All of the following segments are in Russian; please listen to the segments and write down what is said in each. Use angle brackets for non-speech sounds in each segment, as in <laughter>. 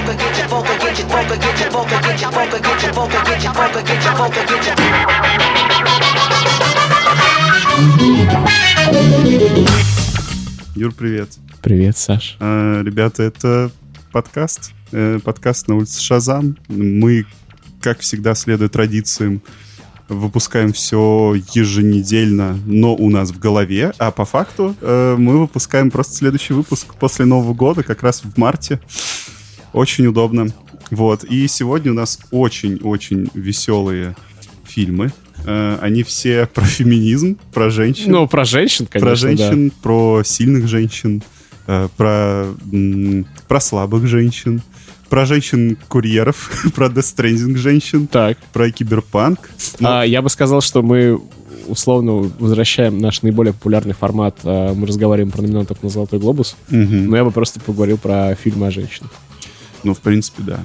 vocal, get your vocal, get your vocal, get your vocal, get your vocal, get your vocal, get your vocal, get your vocal, get your Юр, привет. Привет, Саш. А, ребята, это подкаст. э, подкаст на улице Шазам. Мы, как всегда, следуя традициям, выпускаем все еженедельно, но у нас в голове. А по факту э, мы выпускаем просто следующий выпуск после Нового года, как раз в марте. Очень удобно. Вот. И сегодня у нас очень-очень веселые фильмы. Э, они все про феминизм, про женщин. Ну, про женщин, конечно, про женщин, про сильных женщин, э, про, про слабых женщин, про женщин-курьеров, <laughs> про Stranding женщин, да. Так. про киберпанк. Ну, А, я бы сказал, что мы условно возвращаем наш наиболее популярный формат. а, Мы разговариваем про номинантов на «Золотой глобус». мгм. Но я бы просто поговорил про фильмы о женщинах. Ну, в принципе, да.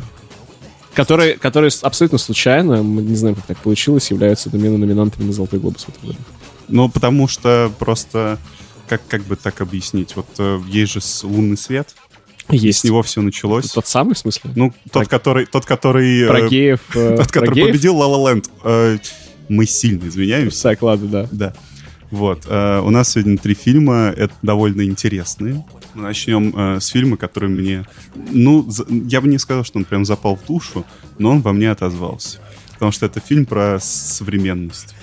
Которые, которые абсолютно случайно, мы не знаем, как так получилось, являются одновременно номинантами на «Золотой глобус» в этом году. Ну, потому что просто, как, как бы так объяснить, вот э, есть же лунный свет, и Есть. с него все началось. Тот самый, в смысле? Ну, тот, который, тот, который, э, про геев. э, <laughs> тот, про который геев? победил La Land. Э, мы сильно извиняемся. Так, ладно, да. Да. Вот. э, у нас сегодня три фильма. Это довольно интересные. Мы начнем э, с фильма, который мне... Ну, за- я бы не сказал, что он прям запал в душу, но он во мне отозвался. Потому что это фильм про современность.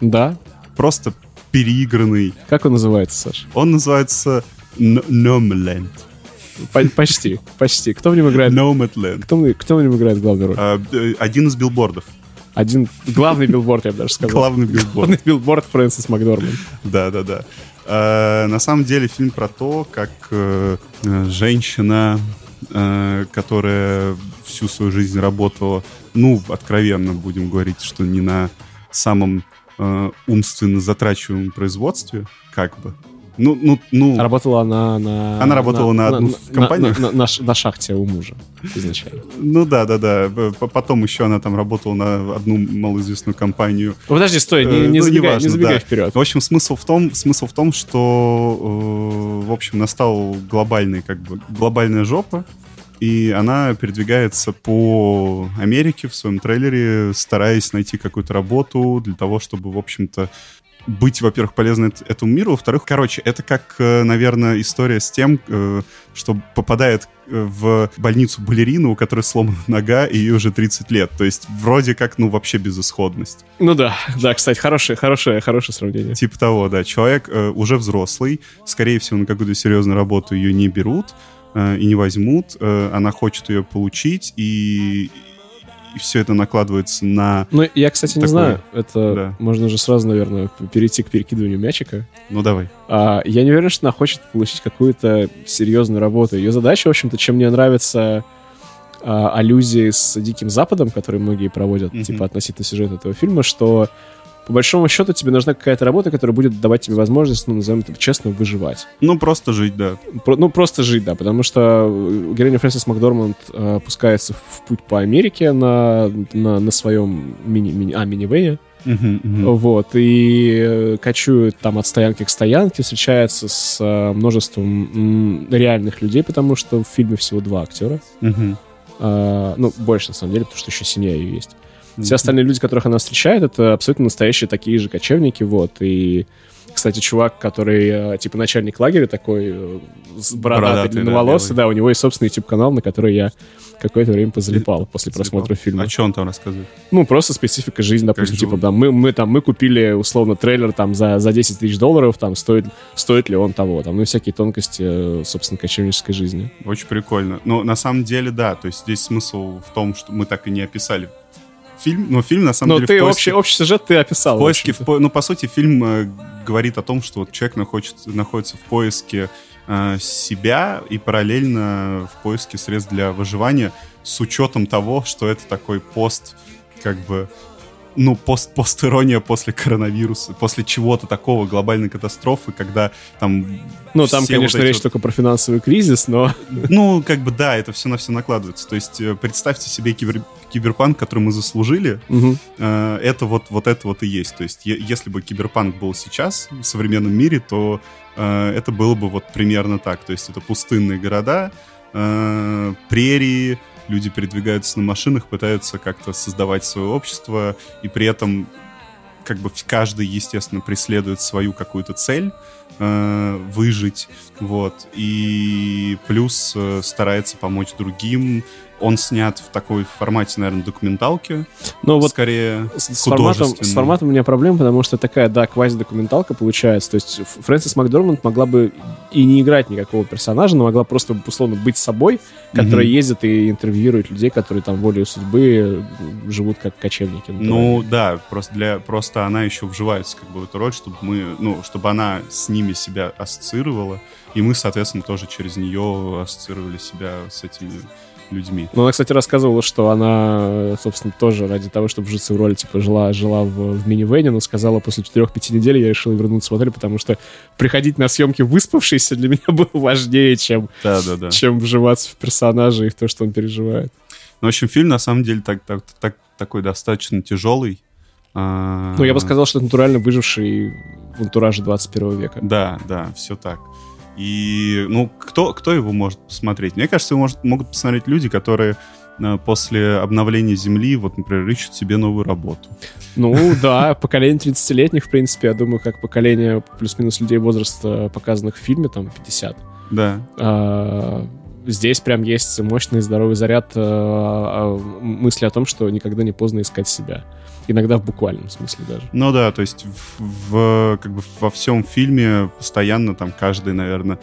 Да? Просто переигранный. Как он называется, Саш? Он называется Н- Nomadland. По- почти, почти. Кто в нем играет? Nomadland. Кто, кто в нем играет главную роль? А, э, Один из билбордов. Один главный билборд, я бы даже сказал. Главный билборд. Главный билборд Фрэнсис Макдорманд. Да, да, да. Э, на самом деле фильм про то, как э, э, женщина, которая всю свою жизнь работала, ну, откровенно будем говорить, что не на самом умственно затрачиваемом производстве, как бы. Ну, ну, ну. Работала она на... Она работала на одну в компанию? На, на- на на шахте у мужа изначально. Ну да, да, да. Потом еще она там работала на одну малоизвестную компанию. Ну, Подожди, стой, не, Э, не ну, забегай, неважно, не забегай да. вперед. В общем, смысл в том, смысл в том, что, э, в общем, настал глобальный, как бы, глобальная жопа, и она передвигается по Америке в своем трейлере, стараясь найти какую-то работу для того, чтобы, в общем-то, быть, во-первых, полезной эт- этому миру, во-вторых, короче, это как, э, наверное, история с тем, э, что попадает э, в больницу балерина, у которой сломана нога, и ей уже 30 лет. То есть вроде как, ну, вообще безысходность. Ну да, да, кстати, хорошее, хорошее, хорошее сравнение. Типа того, да. Человек э, уже взрослый, скорее всего, на какую-то серьезную работу ее не берут и не возьмут. Она хочет ее получить, и, и все это накладывается на... Ну, я, кстати, не Такое. знаю, это Да. можно уже сразу, наверное, перейти к перекидыванию мячика. Ну, давай. А, я не уверен, что она хочет получить какую-то серьезную работу. Ее задача, в общем-то, чем мне нравится а, аллюзии с Диким Западом, которые многие проводят, Мгм. типа, относительно сюжета этого фильма, что по большому счету тебе нужна какая-то работа, которая будет давать тебе возможность, ну, назовем это честно, выживать. Ну, просто жить, да. Про- ну, просто жить, да, потому что э, героиня Фрэнсис Макдорманд э, опускается в путь по Америке на, на, на своем мини, мини, а, минивэне, Мгм, мгм. вот, и э, кочует там от стоянки к стоянке, встречается с э, множеством реальных людей, потому что в фильме всего два актера. Мгм. А, ну, больше, на самом деле, потому что еще семья ее есть. Все остальные люди, которых она встречает, это абсолютно настоящие такие же кочевники, вот, и... Кстати, чувак, который, э, типа, начальник лагеря такой, э, с бородатый, да, длинноволосый, белый. да, у него есть собственный YouTube-канал, на который я какое-то время позалипал после просмотра фильма. А что он там рассказывает? Ну, просто специфика жизни, допустим, живут. типа, да, мы, мы там, мы купили, условно, трейлер там за, за 10 тысяч долларов, там, стоит, стоит ли он того, там, ну, и всякие тонкости, э, собственно, кочевнической жизни. Очень прикольно. Но на самом деле, да, то есть здесь смысл в том, что мы так и не описали фильм, но фильм на самом Но деле... в ты поиске- общий, общий сюжет ты описал. В поиске, в по- ну, по сути, фильм э, говорит о том, что вот человек находится, находится в поиске э, себя и параллельно в поиске средств для выживания с учетом того, что это такой пост, как бы, ну, пост, пост-ирония после коронавируса, после чего-то такого, глобальной катастрофы, когда там... Ну, там, конечно, вот речь вот- только про финансовый кризис, но... <laughs> Ну, как бы, да, это все на все накладывается. То есть э, представьте себе кибер- киберпанк, который мы заслужили, Мгм. Э, это вот, вот это вот и есть. То есть, если бы киберпанк был сейчас в современном мире, то э, это было бы вот примерно так. То есть, это пустынные города, э, прерии, люди передвигаются на машинах, пытаются как-то создавать свое общество, и при этом как бы каждый, естественно, преследует свою какую-то цель, э, выжить, вот, и плюс э, старается помочь другим, он снят в такой формате, наверное, документалки. Ну вот скорее с, с, форматом, с форматом у меня проблема, потому что такая, да, квази-документалка получается. То есть Фрэнсис Макдорманд могла бы и не играть никакого персонажа, но могла просто, условно, быть собой, которая mm-hmm. ездит и интервьюирует людей, которые там волею судьбы живут как кочевники. Ну да, просто, для, просто она еще вживается как бы в эту роль, чтобы мы, ну, чтобы она с ними себя ассоциировала, и мы, соответственно, тоже через нее ассоциировали себя с этими людьми. Ну, она, кстати, рассказывала, что она, собственно, тоже ради того, чтобы вжиться в роль, типа, жила, жила в, в минивэне, но сказала, после четырех-пяти недель я решила вернуться в отель, потому что приходить на съемки выспавшейся для меня <laughs> было важнее, чем, да, да, да. чем вживаться в персонажа и в то, что он переживает. Ну, в общем, фильм, на самом деле, так, так, так, такой достаточно тяжелый. А, ну, я бы сказал, что это натурально выживший в антураже 21 века. Да, да, все так. И, ну, кто, кто его может посмотреть? Мне кажется, его может, могут посмотреть люди, которые э, после обновления Земли, вот, например, ищут себе новую работу. Ну, да, поколение 30-летних, в принципе, я думаю, как поколение плюс-минус людей возраста, показанных в фильме, там, 50. Да. А, здесь прям есть мощный здоровый заряд а, а, мысли о том, что никогда не поздно искать себя иногда в буквальном смысле даже. Ну да, то есть в, в, как бы во всем фильме постоянно там каждый, наверное,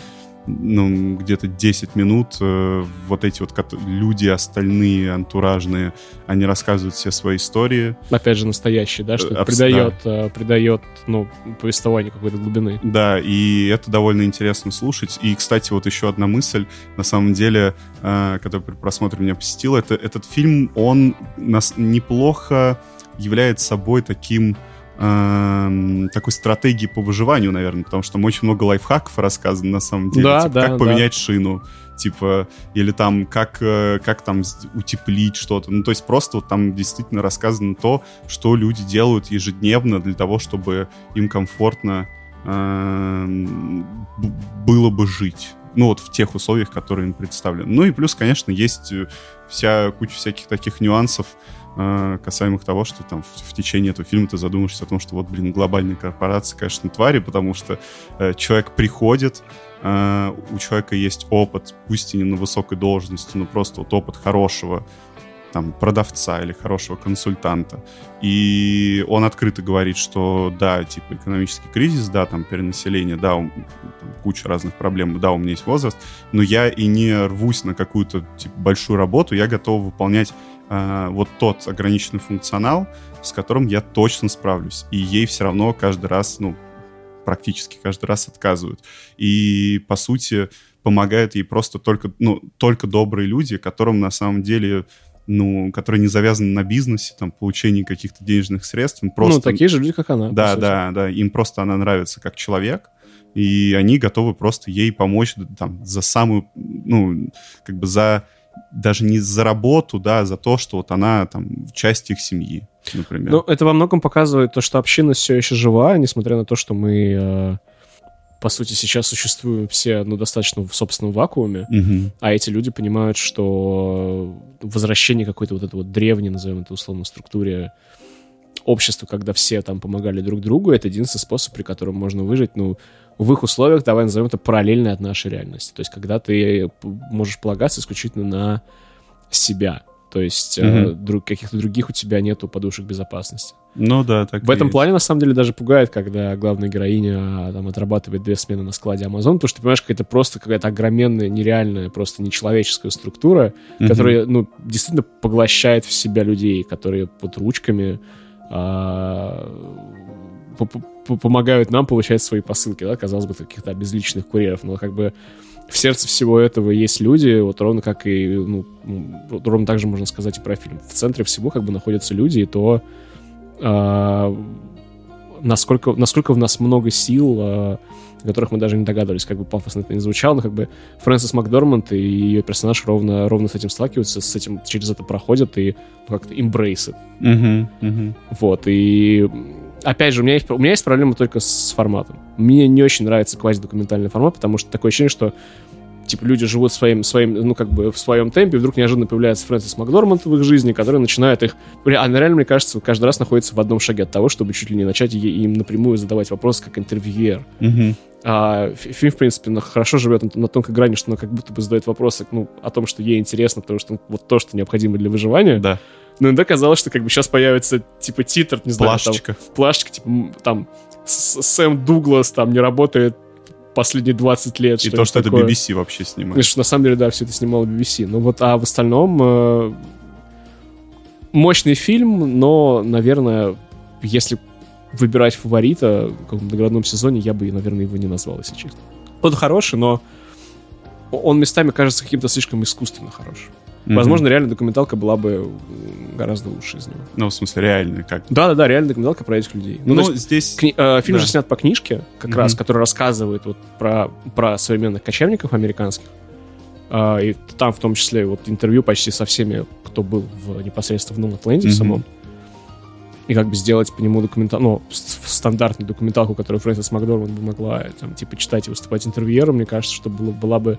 ну, где-то 10 минут э, вот эти вот люди остальные, антуражные, они рассказывают все свои истории. Опять же, настоящие, да, что э, придает, да. э, придает, ну, повествование какой-то глубины. Да, и это довольно интересно слушать. И, кстати, вот еще одна мысль, на самом деле, э, которая при просмотре меня посетила, это этот фильм, он нас неплохо является собой таким э, такой стратегией по выживанию, наверное, потому что там очень много лайфхаков рассказано на самом деле. Да, типа, да, как поменять да. шину, типа, или там, как, э, как там утеплить что-то. Ну, то есть просто вот там действительно рассказано то, что люди делают ежедневно для того, чтобы им комфортно э, было бы жить. Ну, вот в тех условиях, которые им представлены. Ну и плюс, конечно, есть э, вся куча всяких таких нюансов, касаемых того, что там в, в течение этого фильма ты задумаешься о том, что вот, блин, глобальные корпорации, конечно, твари, потому что э, человек приходит, э, у человека есть опыт, пусть и не на высокой должности, но просто вот опыт хорошего там, продавца или хорошего консультанта. И он открыто говорит, что да, типа экономический кризис, да, там перенаселение, да, там, куча разных проблем, да, у меня есть возраст, но я и не рвусь на какую-то типа, большую работу, я готов выполнять э, вот тот ограниченный функционал, с которым я точно справлюсь. И ей все равно каждый раз, ну, практически каждый раз отказывают. И, по сути, помогают ей просто только, ну, только добрые люди, которым на самом деле ну, которые не завязаны на бизнесе, там, получении каких-то денежных средств. Просто, ну, такие же люди, как она. Да, да, да. Им просто она нравится как человек, и они готовы просто ей помочь там за самую, ну, как бы за даже не за работу, да, а за то, что вот она там часть их семьи, например. Ну, это во многом показывает то, что община все еще жива, несмотря на то, что мы, э, по сути, сейчас существуем все, ну, достаточно в собственном вакууме, угу. а эти люди понимают, что возвращение какой-то вот этой вот древней, назовем это условно, структуре общества, когда все там помогали друг другу, это единственный способ, при котором можно выжить, ну, в их условиях, давай назовем это параллельно от нашей реальности. То есть, когда ты можешь полагаться исключительно на себя. То есть mm-hmm. э, друг, каких-то других у тебя нету подушек безопасности. Ну да, так В этом есть. плане, на самом деле, даже пугает, когда главная героиня а, там отрабатывает две смены на складе Amazon, потому что ты понимаешь, какая-то просто какая-то огроменная, нереальная, просто нечеловеческая структура, mm-hmm. которая, ну, действительно поглощает в себя людей, которые под ручками помогают нам получать свои посылки, да, казалось бы, каких-то обезличенных курьеров, но как бы в сердце всего этого есть люди, вот ровно как и, ну, ровно так же можно сказать и про фильм. В центре всего как бы находятся люди, и то, э, насколько, насколько в нас много сил, э, о которых мы даже не догадывались, как бы пафосно это не звучало, но как бы Фрэнсис Макдорманд и ее персонаж ровно, ровно с этим сталкиваются, с этим, через это проходят и ну, как-то it. Uh-huh, uh-huh. Вот, и опять же, у меня, есть, у меня есть проблема только с форматом. Мне не очень нравится квази-документальный формат, потому что такое ощущение, что типа, люди живут своим, своим, ну, как бы в своем темпе, вдруг неожиданно появляется Фрэнсис Макдорманд в их жизни, который начинает их... Она реально, мне кажется, каждый раз находится в одном шаге от того, чтобы чуть ли не начать им напрямую задавать вопросы как интервьюер. Мгм. А фи- фильм, в принципе, хорошо живет на, на тонкой грани, что она как будто бы задает вопросы ну, о том, что ей интересно, потому что ну, вот то, что необходимо для выживания. Да. Но иногда казалось, что как бы сейчас появится типа титр, не знаю, там, Плашечка. плашечка, типа, там, Сэм Дуглас там не работает последние 20 лет. И то, что это такое. BBC вообще И снимает. что на самом деле, да, все это снимало BBC. Ну вот, а в остальном э, мощный фильм, но, наверное, если выбирать фаворита в каком-то наградном сезоне, я бы, наверное, его не назвал, если честно. Он хороший, но он местами кажется каким-то слишком искусственно хорошим. Мгм. Возможно, реально документалка была бы гораздо лучше из него. Ну, в смысле, реально, как. Да-да-да, реально документалка про этих людей. Ну, Ну, есть здесь... Кни- э, фильм Да. же снят по книжке, как Мгм. раз, который рассказывает вот про, про современных кочевников американских. А, и там в том числе вот интервью почти со всеми, кто был в, непосредственно в Нонатленде в Мгм. самом. И как бы сделать по нему документал, ну, стандартную документалку, которую Фрэнсис Макдорманд бы могла там, типа, читать и выступать интервьюером, мне кажется, что было, была бы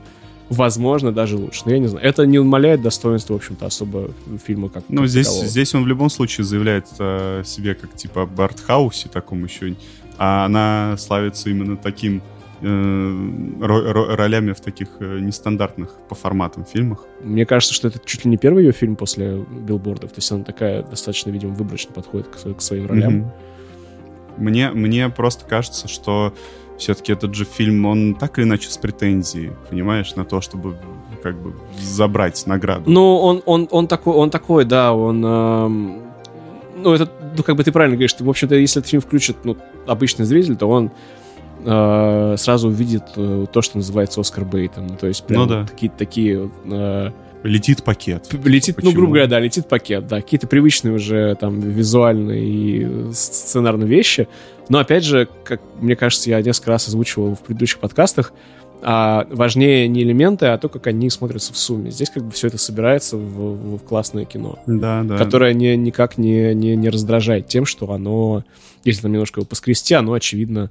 возможно даже лучше. Но я не знаю. Это не умаляет достоинства, в общем-то, особо фильма как Ну, как здесь, такового. здесь он в любом случае заявляет о себе как типа об артхаусе таком еще. А она славится именно таким э, ролями в таких э, нестандартных по форматам фильмах. Мне кажется, что это чуть ли не первый ее фильм после билбордов. То есть она такая достаточно, видимо, выборочно подходит к, к своим ролям. Мгм. Мне, мне просто кажется, что все-таки этот же фильм, он так или иначе с претензией, понимаешь, на то, чтобы как бы забрать награду. Ну, он, он, он, такой, он такой, да, он... эм, ну, это, ну, как бы ты правильно говоришь, что, в общем-то, если этот фильм включит, ну, обычный зритель, то он э, сразу увидит э, то, что называется Оскар Бейтом. Ну, то есть, прям Ну да. такие, такие э, Летит пакет. Летит, ну, Почему? грубо говоря, да, летит пакет, да. Какие-то привычные уже там визуальные и сценарные вещи. Но, опять же, как мне кажется, я несколько раз озвучивал в предыдущих подкастах, а, важнее не элементы, а то, как они смотрятся в сумме. Здесь как бы все это собирается в, в- в классное кино, Да, да. которое не, никак не, не, не раздражает тем, что оно, если там немножко его поскрести, оно, очевидно,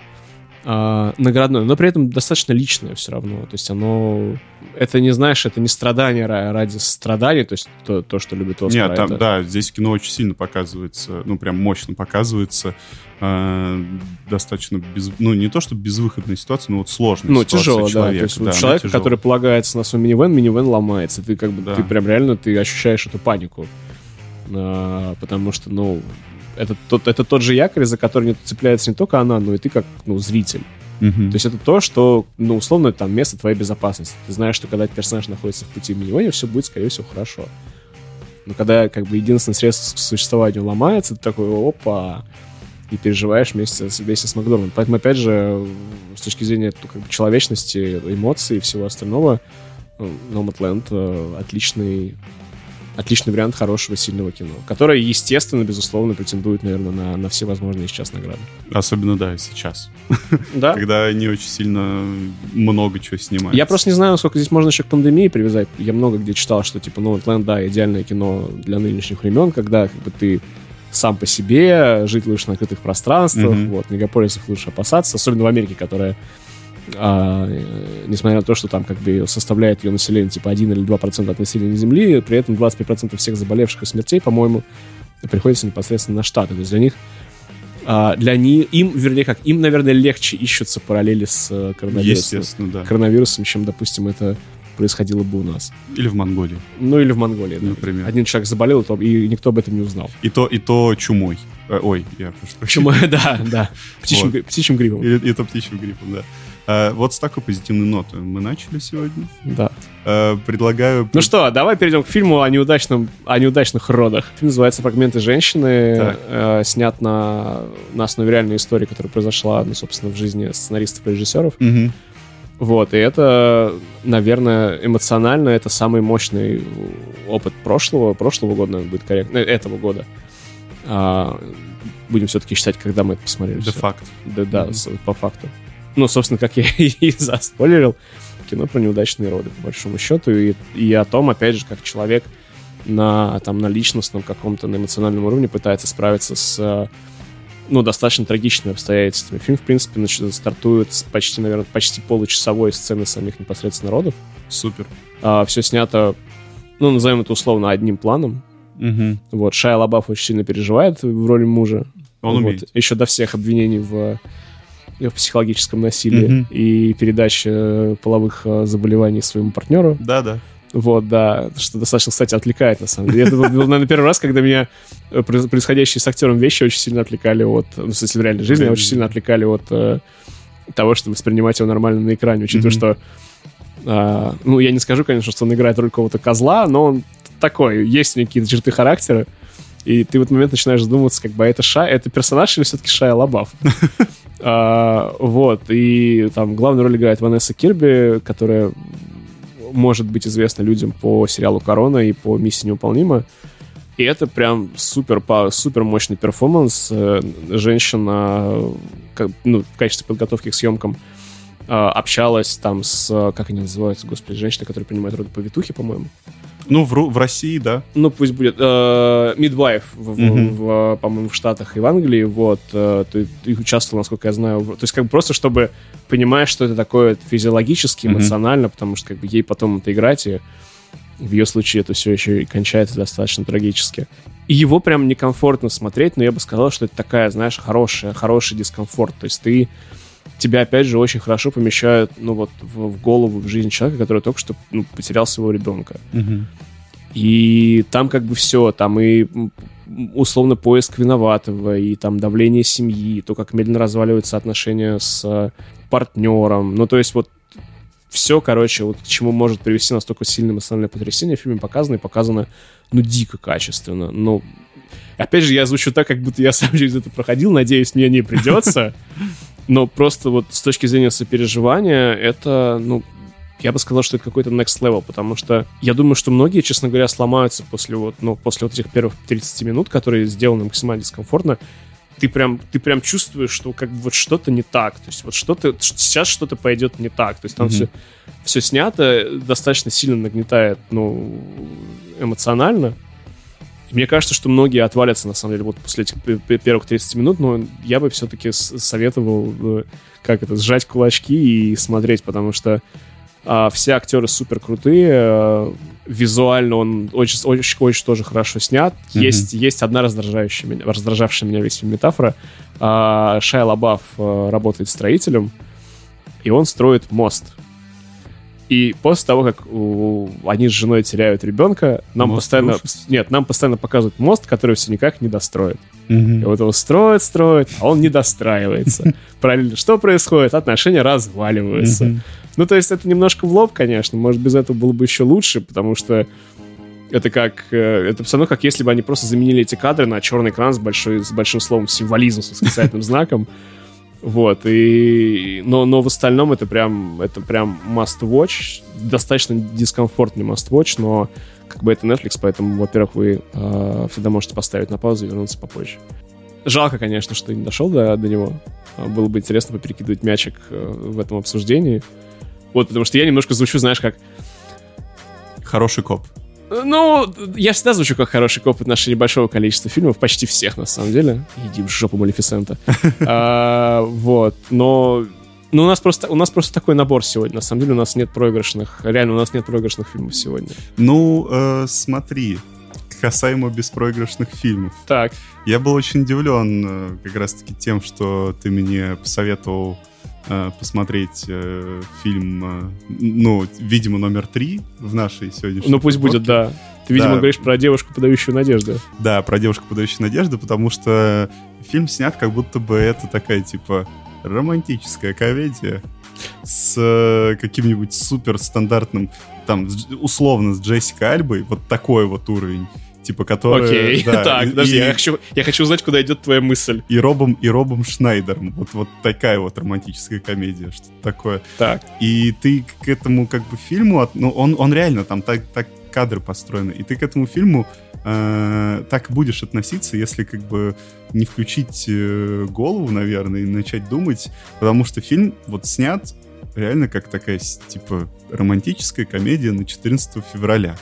а, наградное, но при этом достаточно личное все равно. То есть оно... Это не, знаешь, это не страдание ра- ради страданий, то есть то, то что любит Оскар. Нет, там, это- да, здесь кино очень сильно показывается, ну, прям мощно показывается. э, достаточно без... Ну, не то, что безвыходная ситуация, но вот сложная Ну, ситуация тяжело, да. То человека. есть вот да, она человек, который полагается на свой минивэн, минивэн ломается. Ты как бы, Да. ты прям реально, ты ощущаешь эту панику. А, потому что, ну, это тот, это тот же якорь, за который цепляется не только она, но и ты как, ну, зритель. Мгм. То есть это то, что, ну, условно, там место твоей безопасности. Ты знаешь, что когда персонаж находится в пути в минивэне, все будет, скорее всего, хорошо. Но когда, как бы, единственное средство к существованию ломается, ты такой, опа, и переживаешь вместе, с- вместе с Макдормандом. Поэтому, опять же, с точки зрения ну, как бы, человечности, эмоций и всего остального, ну, Nomadland э, отличный, отличный вариант хорошего, сильного кино, которое, естественно, безусловно, претендует, наверное, на, на все возможные сейчас награды. Особенно, да, сейчас. <laughs> Да? Когда не очень сильно много чего снимают. Я просто не знаю, насколько здесь можно еще к пандемии привязать. Я много где читал, что типа Nomadland, да, идеальное кино для нынешних времен, когда как бы ты сам по себе, жить лучше на открытых пространствах, Мгм. вот, мегаполисов лучше опасаться, особенно в Америке, которая, а, э, несмотря на то, что там как бы составляет ее население типа 1 или 2% от населения Земли, при этом 25% всех заболевших и смертей, по-моему, приходится непосредственно на Штаты. То есть для них а, для них, им, вернее, как, им, наверное, легче ищутся параллели с э, коронавирусом Естественно, да. коронавирусом, чем, допустим, это происходило бы у нас. Или в Монголии. Ну, или в Монголии, да. Например. Один человек заболел, и никто об этом не узнал. И то, и то чумой. Э, Ой, я прошу Почему? <laughs> Да, да. Птичьим, Вот. птичьим гриппом. И, и то птичьим гриппом, да. А, вот с такой позитивной ноты мы начали сегодня. Да. А, предлагаю... Ну что, давай перейдем к фильму о, неудачном, о неудачных родах. Фильм называется «Фрагменты женщины», Так. э, снят на, на основе реальной истории, которая произошла, ну, собственно, в жизни сценаристов и режиссеров. Мгм. Вот, и это, наверное, эмоционально, это самый мощный опыт прошлого, прошлого года, наверное, будет корректно, э, этого года. А, будем все-таки считать, когда мы это посмотрели. Всё. факт. Да, да, по факту. Ну, собственно, как я <laughs> и заспойлерил, кино про неудачные роды, по большому счету, и, и о том, опять же, как человек на, там, на личностном каком-то, на эмоциональном уровне пытается справиться с э, ну, достаточно трагичными обстоятельствами. Фильм, в принципе, нач- стартует с почти, наверное, почти получасовой сцены самих непосредственно родов. Супер. все снято, ну, назовем это условно, одним планом. Мгм. Вот, Шайа Лабаф очень сильно переживает в роли мужа. Он Вот. умеет. Еще до всех обвинений в, в психологическом насилии Мгм. и передаче э, половых э, заболеваний своему партнеру. Да-да. Вот, да, что достаточно, кстати, отвлекает, на самом деле. Это был, наверное, первый раз, когда меня э, проис- происходящие с актером вещи очень сильно отвлекали от... Ну, в смысле, в реальной жизни очень сильно отвлекали от э, того, чтобы воспринимать его нормально на экране, учитывая, Мгм. что... а, ну, я не скажу, конечно, что он играет роль какого-то козла, но он такой, есть у него какие-то черты характера, и ты в этот момент начинаешь задумываться, как бы, а это Ша, это персонаж или все-таки Шая Лабаф? <laughs> А, Вот, и там главную роль играет Ванесса Кирби, которая может быть известна людям по сериалу «Корона» и по «Миссии неуполнима». И это прям супер, супер мощный перформанс. Э, Женщина как- ну, в качестве подготовки к съемкам э, общалась там с, как они называются, господи, женщина, которая принимает роды повитухи, по-моему. Ну, в, Ру- в России, да. Ну, пусть будет. Мидвайф, в, в- Мгм. в, по-моему, в Штатах и в Англии, вот. э, Ты, ты участвовал, насколько я знаю. в- То есть, как бы просто, чтобы понимаешь, что это такое физиологически, эмоционально, потому что, как бы, ей потом это играть, и в ее случае это все еще и кончается достаточно трагически. И его прям некомфортно смотреть, но я бы сказал, что это такая, знаешь, хорошая, хороший дискомфорт. То есть ты тебя, опять же, очень хорошо помещают, ну, вот, в, в голову, в жизнь человека, который только что ну, потерял своего ребенка. И там как бы все, там и условно поиск виноватого, и там давление семьи, то, как медленно разваливаются отношения с э, партнером. Ну, то есть вот все, короче, вот к чему может привести настолько сильное эмоциональное потрясение в фильме показано, и показано, ну, дико качественно. Ну, опять же, я звучу так, как будто я сам через это проходил, надеюсь, мне не придется. Но просто вот с точки зрения сопереживания, это, ну, я бы сказал, что это какой-то next level, потому что я думаю, что многие, честно говоря, сломаются после вот, ну, после вот этих первых 30 минут, которые сделаны максимально дискомфортно. Ты прям, ты прям чувствуешь, что как бы вот что-то не так. То есть вот что-то, сейчас что-то пойдет не так. То есть там Мгм. все, все снято, достаточно сильно нагнетает, ну, эмоционально. Мне кажется, что многие отвалятся, на самом деле, вот после этих первых 30 минут, но я бы все-таки советовал, э, как это, сжать кулачки и смотреть, потому что а, все актеры супер крутые, э, визуально он очень, очень, очень тоже хорошо снят. Мгм. Есть, есть одна раздражающая меня, раздражавшая меня весь фильм метафора. А, Шайа Лабаф э, работает строителем, и он строит мост. И после того, как у- они с женой теряют ребенка, нам Мост постоянно... рушится? Нет, нам постоянно показывают мост, который все никак не достроят. И Мгм. вот его строят, строят, а он не достраивается. <laughs> Параллельно что происходит? Отношения разваливаются. Ну, то есть это немножко в лоб, конечно. Может, без этого было бы еще лучше, потому что это как... э, Это все равно, как если бы они просто заменили эти кадры на черный экран с, большой, с большим словом символизм, с восклицательным знаком. Вот, и... Но, но в остальном это прям, это прям must watch. Достаточно дискомфортный must watch, но как бы это Netflix, поэтому, во-первых, вы э, всегда можете поставить на паузу и вернуться попозже. Жалко, конечно, что не дошел до, до него. А, Было бы интересно поперекидывать мячик э, в этом обсуждении. Вот, потому что я немножко звучу, знаешь, как... Хороший коп. Э, Ну, я всегда звучу как хороший коп в отношении большого количества фильмов, почти всех, на самом деле. Иди в жопу, Малефисента. <laughs> А, Вот, но... Ну, у нас просто у нас просто такой набор сегодня. На самом деле у нас нет проигрышных, реально у нас нет проигрышных фильмов сегодня. Ну, э, смотри, касаемо беспроигрышных фильмов. Так, Я был очень удивлен э, как раз-таки тем, что ты мне посоветовал посмотреть э, фильм, э, ну, видимо, номер три в нашей сегодняшней ну пусть будет, подборке. да. Ты, видимо, Да. говоришь про девушку, подающую надежду. Да, про девушку, подающую надежду, потому что фильм снят как будто бы это такая, типа, романтическая комедия с э, каким-нибудь супер стандартным, там, условно, с Джессикой Альбой, вот такой вот уровень, типа, который... Окей, да, <laughs> так, и- подожди, и- я хочу, я хочу узнать, куда идет твоя мысль. и Робом, и Робом Шнайдером. Вот, вот такая вот романтическая комедия, что такое. Так, И ты к этому как бы фильму, ну, он, он реально там так, так кадры построены, и ты к этому фильму э, так будешь относиться, если как бы не включить э, голову, наверное, и начать думать, потому что фильм вот снят реально как такая, типа, романтическая комедия на 14 февраля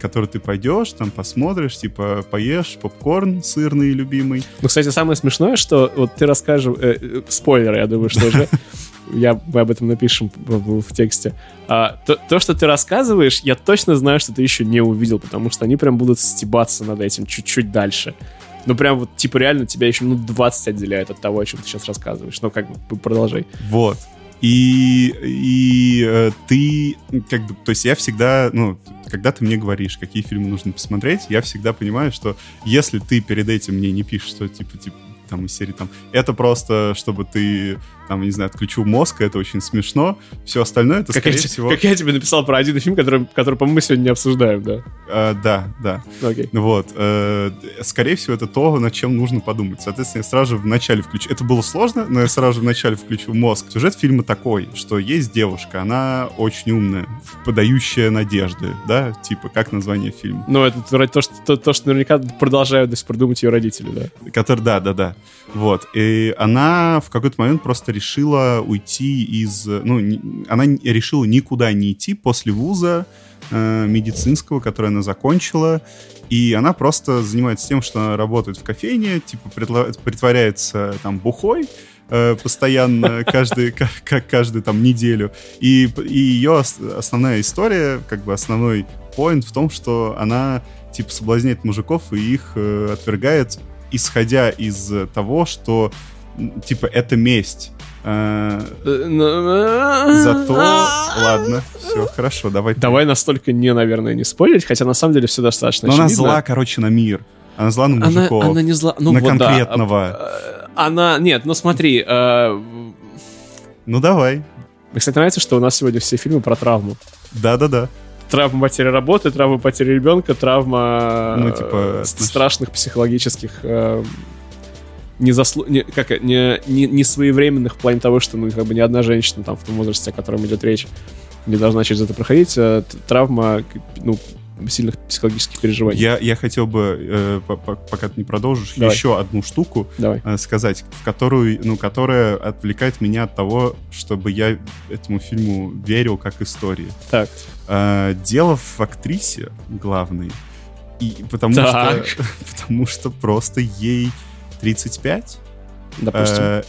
который ты пойдешь, там посмотришь, типа, поешь попкорн сырный любимый, Ну, кстати, самое смешное, что вот ты расскажешь... э, э, спойлеры, я думаю, что уже. <laughs> я, мы об этом напишем в, в тексте. А, то, то, что ты рассказываешь, я точно знаю, что ты еще не увидел, потому что они прям будут стебаться над этим чуть-чуть дальше. Ну, прям вот, типа, реально тебя еще минут 20 отделяет от того, о чем ты сейчас рассказываешь. Ну, как бы, продолжай. Вот. И, и э, ты, как бы, то есть я всегда, ну, когда ты мне говоришь, какие фильмы нужно посмотреть, я всегда понимаю, что если ты перед этим мне не пишешь, что типа, типа, там из серии там, это просто, чтобы ты там, не знаю, отключил мозг, это очень смешно. Все остальное, это, как скорее я, всего... Как я тебе написал про один фильм, который, который по-моему, мы сегодня не обсуждаем, да? Э, да, да. Окей. Вот. Э, скорее всего, это то, над чем нужно подумать. Соответственно, я сразу же в начале включу... Это было сложно, но я сразу же в начале включил мозг. Сюжет фильма такой, что есть девушка, она очень умная, подающая надежды, да? Типа, как название фильма? Ну, это то, то, что, то, то, что наверняка продолжают до сих пор думать ее родители, да? Который, да, да, да. Вот. И она в какой-то момент просто решила уйти из... Ну, она решила никуда не идти после вуза э, медицинского, который она закончила. И она просто занимается тем, что она работает в кофейне, типа притворяется там бухой, э, постоянно, <laughs> каждый, как, каждую там неделю. И, и ее основная история, как бы основной поинт в том, что она типа соблазняет мужиков и их э, отвергает, исходя из того, что типа это месть. Э, зато, ладно, все хорошо, давай. Давай настолько не, наверное, не спорить, хотя на самом деле все достаточно Но она зла, короче, на мир. Она зла на мужиков. Она, она не зла, ну на вот конкретного. Да. Она, нет, ну смотри. Э... Ну давай. Мне, кстати, нравится, что у нас сегодня все фильмы про травму. Да-да-да. Травма потери работы, травма потери ребенка, травма ну, типа, страшных психологических э, не, заслу... не, как, не, не, не своевременных в плане того, что ну, как бы ни одна женщина там в том возрасте, о котором идет речь, не должна через это проходить. А травма ну, сильных психологических переживаний. Я, я хотел бы, э, пока ты не продолжишь, Давай. еще одну штуку Давай. Э, сказать, в которую, ну, которая отвлекает меня от того, чтобы я этому фильму верил как истории. Так. Э, дело в актрисе главной. И потому так. что <laughs> потому что просто ей 35. Допустим. Э,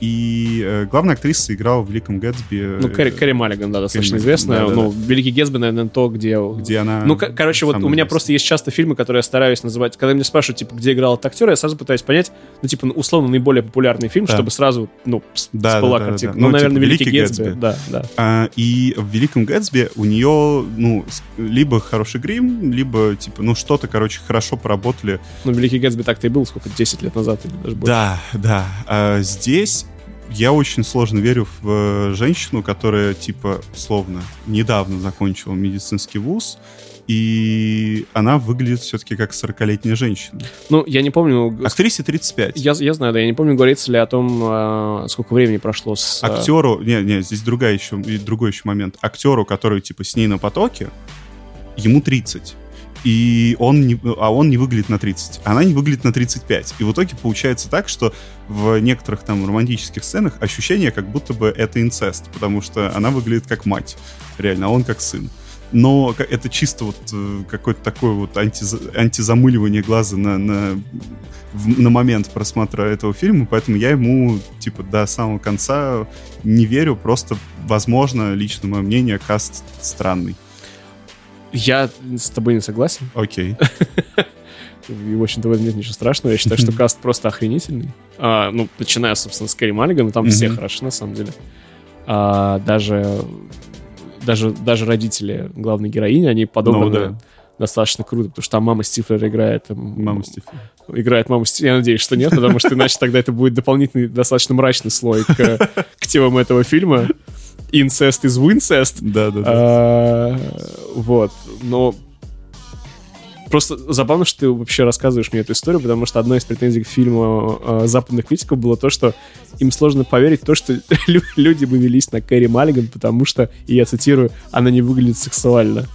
и э, главная актриса играла в «Великом Гэтсби». Ну, Кэрри, Кэрри Маллиган, да, достаточно Кэрри, известная. Да, да, ну, да. «Великий Гэтсби», наверное, то, где... Где она... Ну, короче, вот у меня просто есть часто фильмы, которые я стараюсь называть... Когда меня спрашивают, типа, где играл этот актер, я сразу пытаюсь понять, ну, типа, условно, наиболее популярный фильм, да. чтобы сразу, ну, да, всплыла да, картинка. Да, да. Ну, ну, наверное, типа, «Великий, Великий Гэтсби». Гэтсби. Да, да. А, и в «Великом Гэтсби» у нее, ну, либо хороший грим, либо, типа, ну, что-то, короче, хорошо поработали. Ну, «Великий Гэтсби» так-то и был, сколько, 10 лет назад или даже больше. Да, да. А здесь я очень сложно верю в э, женщину, которая, типа, словно недавно закончила медицинский вуз, и она выглядит все-таки как 40-летняя женщина. Ну, я не помню... Актрисе 35. Я, я знаю, да, я не помню, говорится ли о том, э, сколько времени прошло с... Э, Актеру... Не, не, здесь другая еще, другой еще момент. Актеру, который, типа, с ней на потоке, ему 30 и он не, а он не выглядит на 30, она не выглядит на 35. И в итоге получается так, что в некоторых там романтических сценах ощущение, как будто бы это инцест, потому что она выглядит как мать, реально, а он как сын. Но это чисто вот э, какое-то такое вот антиз, антизамыливание глаза на, на, на момент просмотра этого фильма, поэтому я ему, типа, до самого конца не верю, просто, возможно, лично мое мнение, каст странный. Я с тобой не согласен. Окей. И, в общем-то, в этом нет ничего страшного. Я считаю, что каст просто охренительный. А, ну, начиная, собственно, с Кэрри Маллигана, там все хороши, на самом деле. А, даже, даже, даже родители главной героини, они подобраны ну, да. достаточно круто, потому что там мама Стифлер играет. Мама Стифлер. Играет маму Стифлер. Я надеюсь, что нет, потому что иначе тогда это будет дополнительный, достаточно мрачный слой к, к темам этого фильма инцест из Винцест. Да, да, да. Вот. Но просто забавно, что ты вообще рассказываешь мне эту историю, потому что одна из претензий к фильму э, западных критиков было то, что им сложно поверить то, что <laughs> люди бы велись на Кэрри Маллиган, потому что, и я цитирую, она не выглядит сексуально.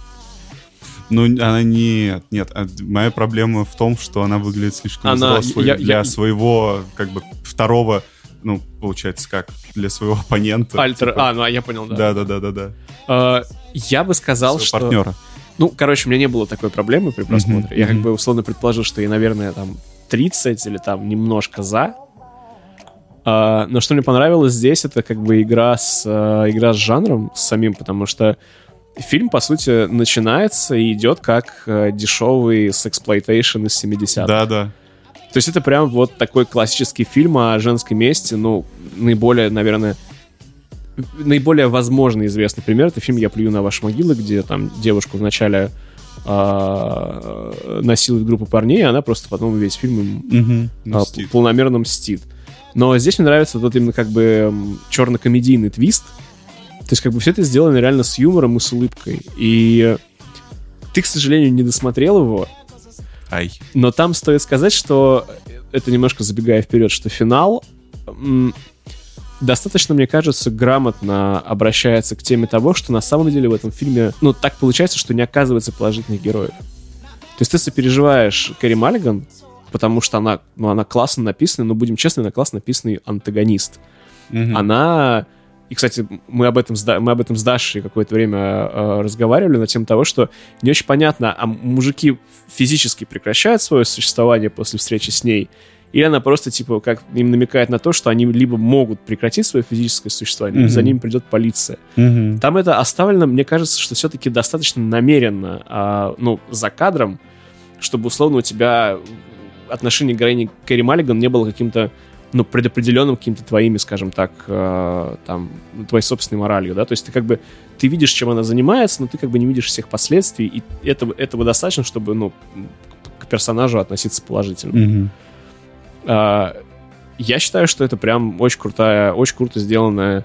Ну, она нет, нет. А моя проблема в том, что она выглядит слишком она, взрослой я, для я, своего, как бы, второго ну, получается, как для своего оппонента. Альтер, типа... а, ну, а я понял, да. Да-да-да-да-да. Uh, я бы сказал, своего что... партнера. Ну, короче, у меня не было такой проблемы при просмотре. Mm-hmm. Я как бы условно предположил, что я, наверное, там 30 или там немножко за. А, но что мне понравилось здесь, это как бы игра с, а, игра с жанром с самим, потому что фильм, по сути, начинается и идет как а, дешевый сексплойтейшн из 70-х. Да, да. То есть это прям вот такой классический фильм о женской мести, ну, наиболее, наверное, наиболее возможно известный пример это фильм «Я плюю на ваши могилы», где там девушку вначале э, насилует группа парней, а она просто потом весь фильм им Угу. а, полномерно мстит. Но здесь мне нравится вот именно как бы черно-комедийный твист. То есть как бы все это сделано реально с юмором и с улыбкой. И ты, к сожалению, не досмотрел его, Ай. но там стоит сказать, что это немножко забегая вперед, что финал достаточно, мне кажется, грамотно обращается к теме того, что на самом деле в этом фильме, ну, так получается, что не оказывается положительных героев. То есть ты сопереживаешь Кэрри Маллиган, потому что она, ну, она классно написана, но, будем честны, она классно написанный антагонист. Мгм. Она... И, кстати, мы об этом мы об этом с Дашей какое-то время э, разговаривали на тему того, что не очень понятно, а мужики физически прекращают свое существование после встречи с ней, или она просто, типа, как им намекает на то, что они либо могут прекратить свое физическое существование, либо за ними придет полиция. Мгм. Там это оставлено, мне кажется, что все-таки достаточно намеренно, а, ну, за кадром, чтобы, условно, у тебя отношение к героине Кэрри Маллиган не было каким-то, ну, предопределенным каким-то твоими, скажем так, э, там, ну, твоей собственной моралью, да, то есть ты как бы, ты видишь, чем она занимается, но ты как бы не видишь всех последствий, и этого, этого достаточно, чтобы, ну, к- персонажу относиться положительно. Мгм. А, я считаю, что это прям очень крутая, очень круто сделанная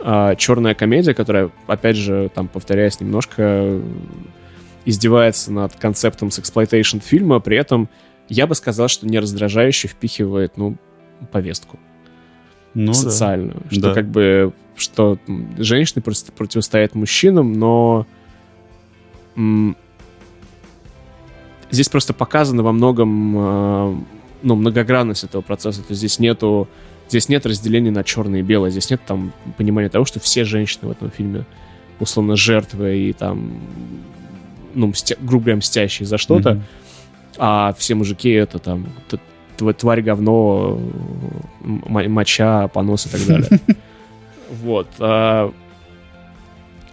а, черная комедия, которая, опять же, там, повторяясь немножко, издевается над концептом сексплойтейшн фильма, при этом я бы сказал, что не раздражающе впихивает, ну, повестку Ну да. социальную. Что Да. как бы, что женщины просто противостоят мужчинам, но здесь просто показано во многом, э, ну, многогранность этого процесса. То есть здесь нету, здесь нет разделения на черное и белое, здесь нет там понимания того, что все женщины в этом фильме условно жертвы и там, ну, мстя- грубо говоря, мстящие за что-то, Мгм. а все мужики это там тварь, говно, моча, понос и так далее. <laughs> Вот. а,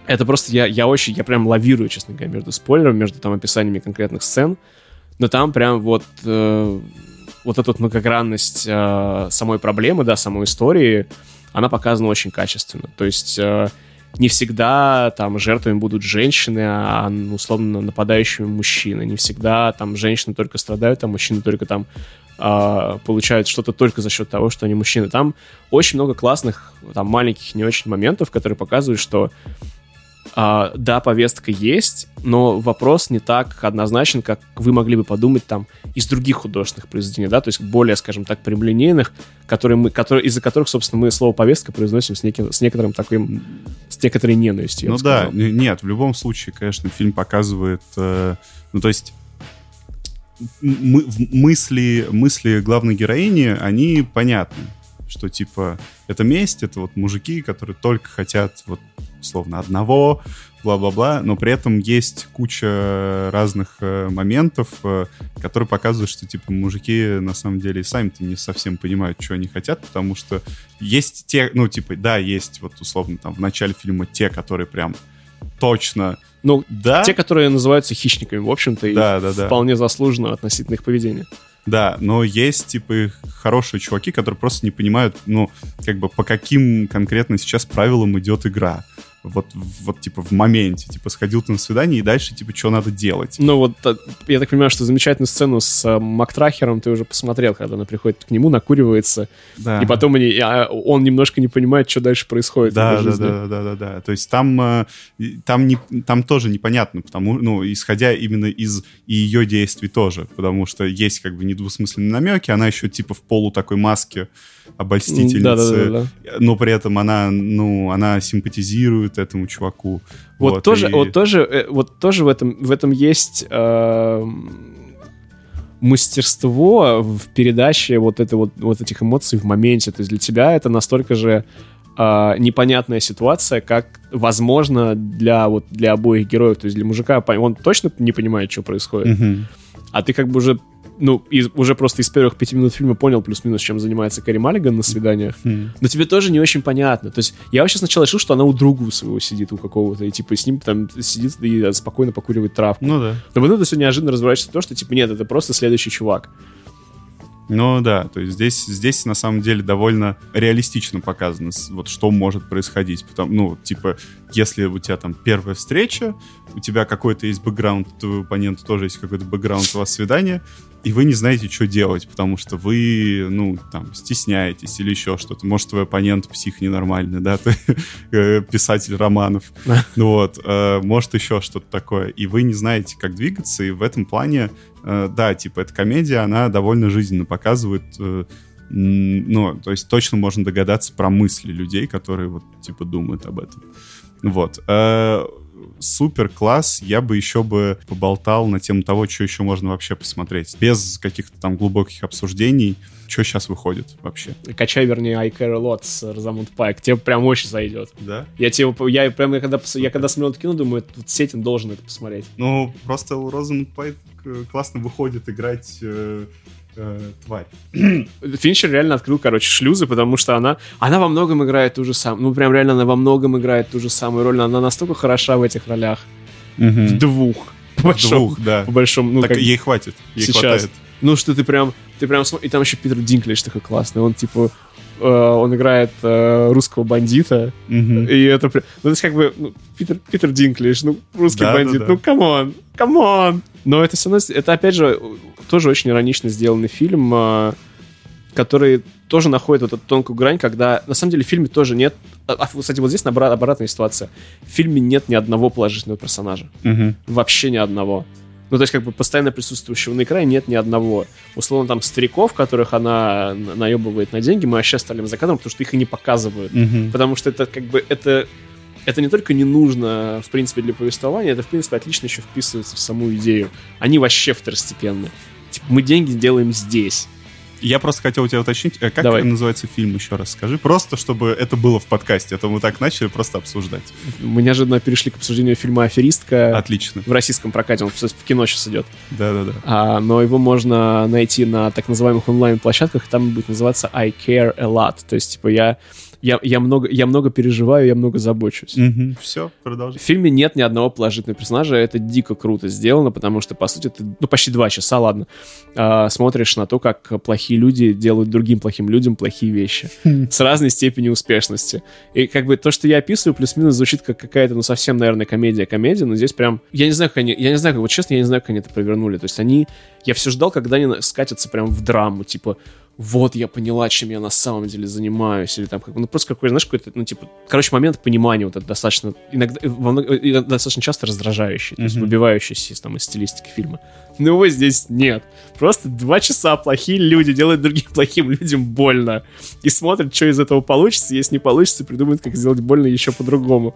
Это просто я, я очень, я прям лавирую, честно говоря, между спойлером, между там описаниями конкретных сцен, но там прям вот э, вот эта вот многогранность э, самой проблемы, да, самой истории, она показана очень качественно. То есть э, не всегда там жертвами будут женщины, а ну, условно нападающими мужчины. Не всегда там женщины только страдают, а мужчины только там а, получают что-то только за счет того, что они мужчины. Там очень много классных, там маленьких, не очень моментов, которые показывают, что а, да, повестка есть, но вопрос не так однозначен, как вы могли бы подумать там из других художественных произведений, да, то есть более, скажем так, прямолинейных, которые мы, которые, из-за которых, собственно, мы слово повестка произносим с, неким, с некоторым таким, с некоторой ненавистью. Ну да, сказал. нет, в любом случае, конечно, фильм показывает, э, ну то есть мы- мысли, мысли главной героини, они понятны, что типа это месть, это вот мужики, которые только хотят вот условно одного, бла-бла-бла, но при этом есть куча разных э, моментов, э, которые показывают, что типа мужики на самом деле сами-то не совсем понимают, что они хотят, потому что есть те, ну типа, да, есть вот условно там в начале фильма те, которые прям точно, Ну, да, те, которые называются хищниками, в общем-то, и Да, да, да. вполне заслуженно относительно их поведения. да, но есть типа хорошие чуваки, которые просто не понимают, ну, как бы по каким конкретно сейчас правилам идет игра. Вот, вот, типа, в моменте. Типа, сходил ты на свидание, и дальше, типа, что надо делать. Ну вот, э, я так понимаю, что замечательную сцену с э, Мактрахером ты уже посмотрел, когда она приходит к нему, накуривается, Да. и потом они, а, он немножко не понимает, что дальше происходит. в Да, его да, жизни. да, да, да, да. То есть там, э, там, не, там тоже непонятно, потому, ну, исходя именно из и ее действий тоже, потому что есть как бы недвусмысленные намеки, она еще типа в полу такой маске обольстительницы, Да, да, да, да. но при этом она, ну, она симпатизирует этому чуваку. Вот, тоже, и- вот тоже, э, вот тоже в этом, в этом есть эм, мастерство в передаче вот, это вот, вот этих эмоций в моменте. То есть для тебя это настолько же э, непонятная ситуация, как возможно для вот для обоих героев. То есть для мужика он точно не понимает, что происходит, Мгм. а ты как бы уже ну, из, уже просто из первых пяти минут фильма понял плюс-минус, чем занимается Кэрри Маллиган на свиданиях. Хм. Но тебе тоже не очень понятно. То есть я вообще сначала решил, что она у друга своего сидит, у какого-то, и типа с ним там сидит и спокойно покуривает травку. Ну да. Но потом это все неожиданно разворачивается в то, что типа нет, это просто следующий чувак. Ну да, то есть здесь, здесь на самом деле довольно реалистично показано, вот что может происходить. Потому, ну, типа, если у тебя там первая встреча, у тебя какой-то есть бэкграунд, у твоего оппонента тоже есть какой-то бэкграунд, у вас свидание, и вы не знаете, что делать, потому что вы, ну, там, стесняетесь или еще что-то. Может, твой оппонент псих ненормальный, да, <laughs> ты э, писатель романов. Ну вот, э, может, еще что-то такое. И вы не знаете, как двигаться, и в этом плане, э, да, типа, эта комедия, она довольно жизненно показывает, э, ну, то есть точно можно догадаться про мысли людей, которые вот, типа, думают об этом. Вот. Э, Супер класс. Я бы еще бы поболтал на тему того, что еще можно вообще посмотреть. Без каких-то там глубоких обсуждений. Что сейчас выходит вообще. Качай, вернее, I Care a Lot с Розамунд Пайк. Тебе прям очень зайдет. Да? Я тебе, я прям, я когда, я когда смотрел это кино, думаю, тут Сетин должен это посмотреть. Ну, просто у Розамунд Пайк классно выходит играть э, э, тварь. Финчер реально открыл, короче, шлюзы, потому что она, она во многом играет ту же самую, ну прям реально она во многом играет ту же самую роль, она настолько хороша в этих ролях. В двух. По большому, Двух, да. По большому, ну так как- ей хватит. Ей сейчас. хватает. Ну что ты прям, ты прям и там еще Питер Динклэйдж такой классный, он типа, э, он играет э, русского бандита, и это ну то есть как бы, ну, Питер, Питер Динклэйдж, ну русский Да, да, бандит, да. ну come on, come on. Но это все равно, это опять же тоже очень иронично сделанный фильм, э, который тоже находит вот эту тонкую грань, когда на самом деле в фильме тоже нет, а, а, кстати, вот здесь наоборот, обратная ситуация, в фильме нет ни одного положительного персонажа Мгм. вообще ни одного. Ну, то есть, как бы постоянно присутствующего на экране нет ни одного. Условно, там, стариков, которых она на- наебывает на деньги, мы вообще оставим за кадром, потому что их и не показывают. Мгм. Потому что это, как бы, это... Это не только не нужно, в принципе, для повествования, это, в принципе, отлично еще вписывается в саму идею. Они вообще второстепенны. Типа, мы деньги делаем здесь. Я просто хотел у тебя уточнить, э, как Давай. называется фильм, еще раз скажи. Просто, чтобы это было в подкасте, а то мы так начали просто обсуждать. Мы неожиданно перешли к обсуждению фильма «Аферистка». Отлично. В российском прокате, он, в кино сейчас идет. Да-да-да. А, но его можно найти на так называемых онлайн-площадках, и там будет называться I care a lot. То есть, типа, я, я, я, много, я много переживаю, я много забочусь. Все, продолжай. В фильме нет ни одного положительного персонажа, это дико круто сделано, потому что, по сути, ты, ну, почти два часа, ладно, а, смотришь на то, как плохие люди делают другим плохим людям плохие вещи с разной степенью успешности. И как бы то, что я описываю, плюс-минус звучит как какая-то, ну, совсем, наверное, комедия-комедия, но здесь прям... Я не знаю, как они... Я не знаю, как... Вот честно, я не знаю, как они это провернули. То есть они... Я все ждал, когда они скатятся прям в драму, типа вот я поняла, чем я на самом деле занимаюсь, или там, как, ну, просто какой, знаешь, какой-то, ну, типа, короче, момент понимания вот это достаточно, иногда, во много- достаточно часто раздражающий, то есть выбивающийся из, там, из стилистики фильма. Но его здесь нет. Просто два часа плохие люди делают другим <laughs> плохим людям больно. И смотрят, что из этого получится. Если не получится, придумают, как сделать больно еще по-другому.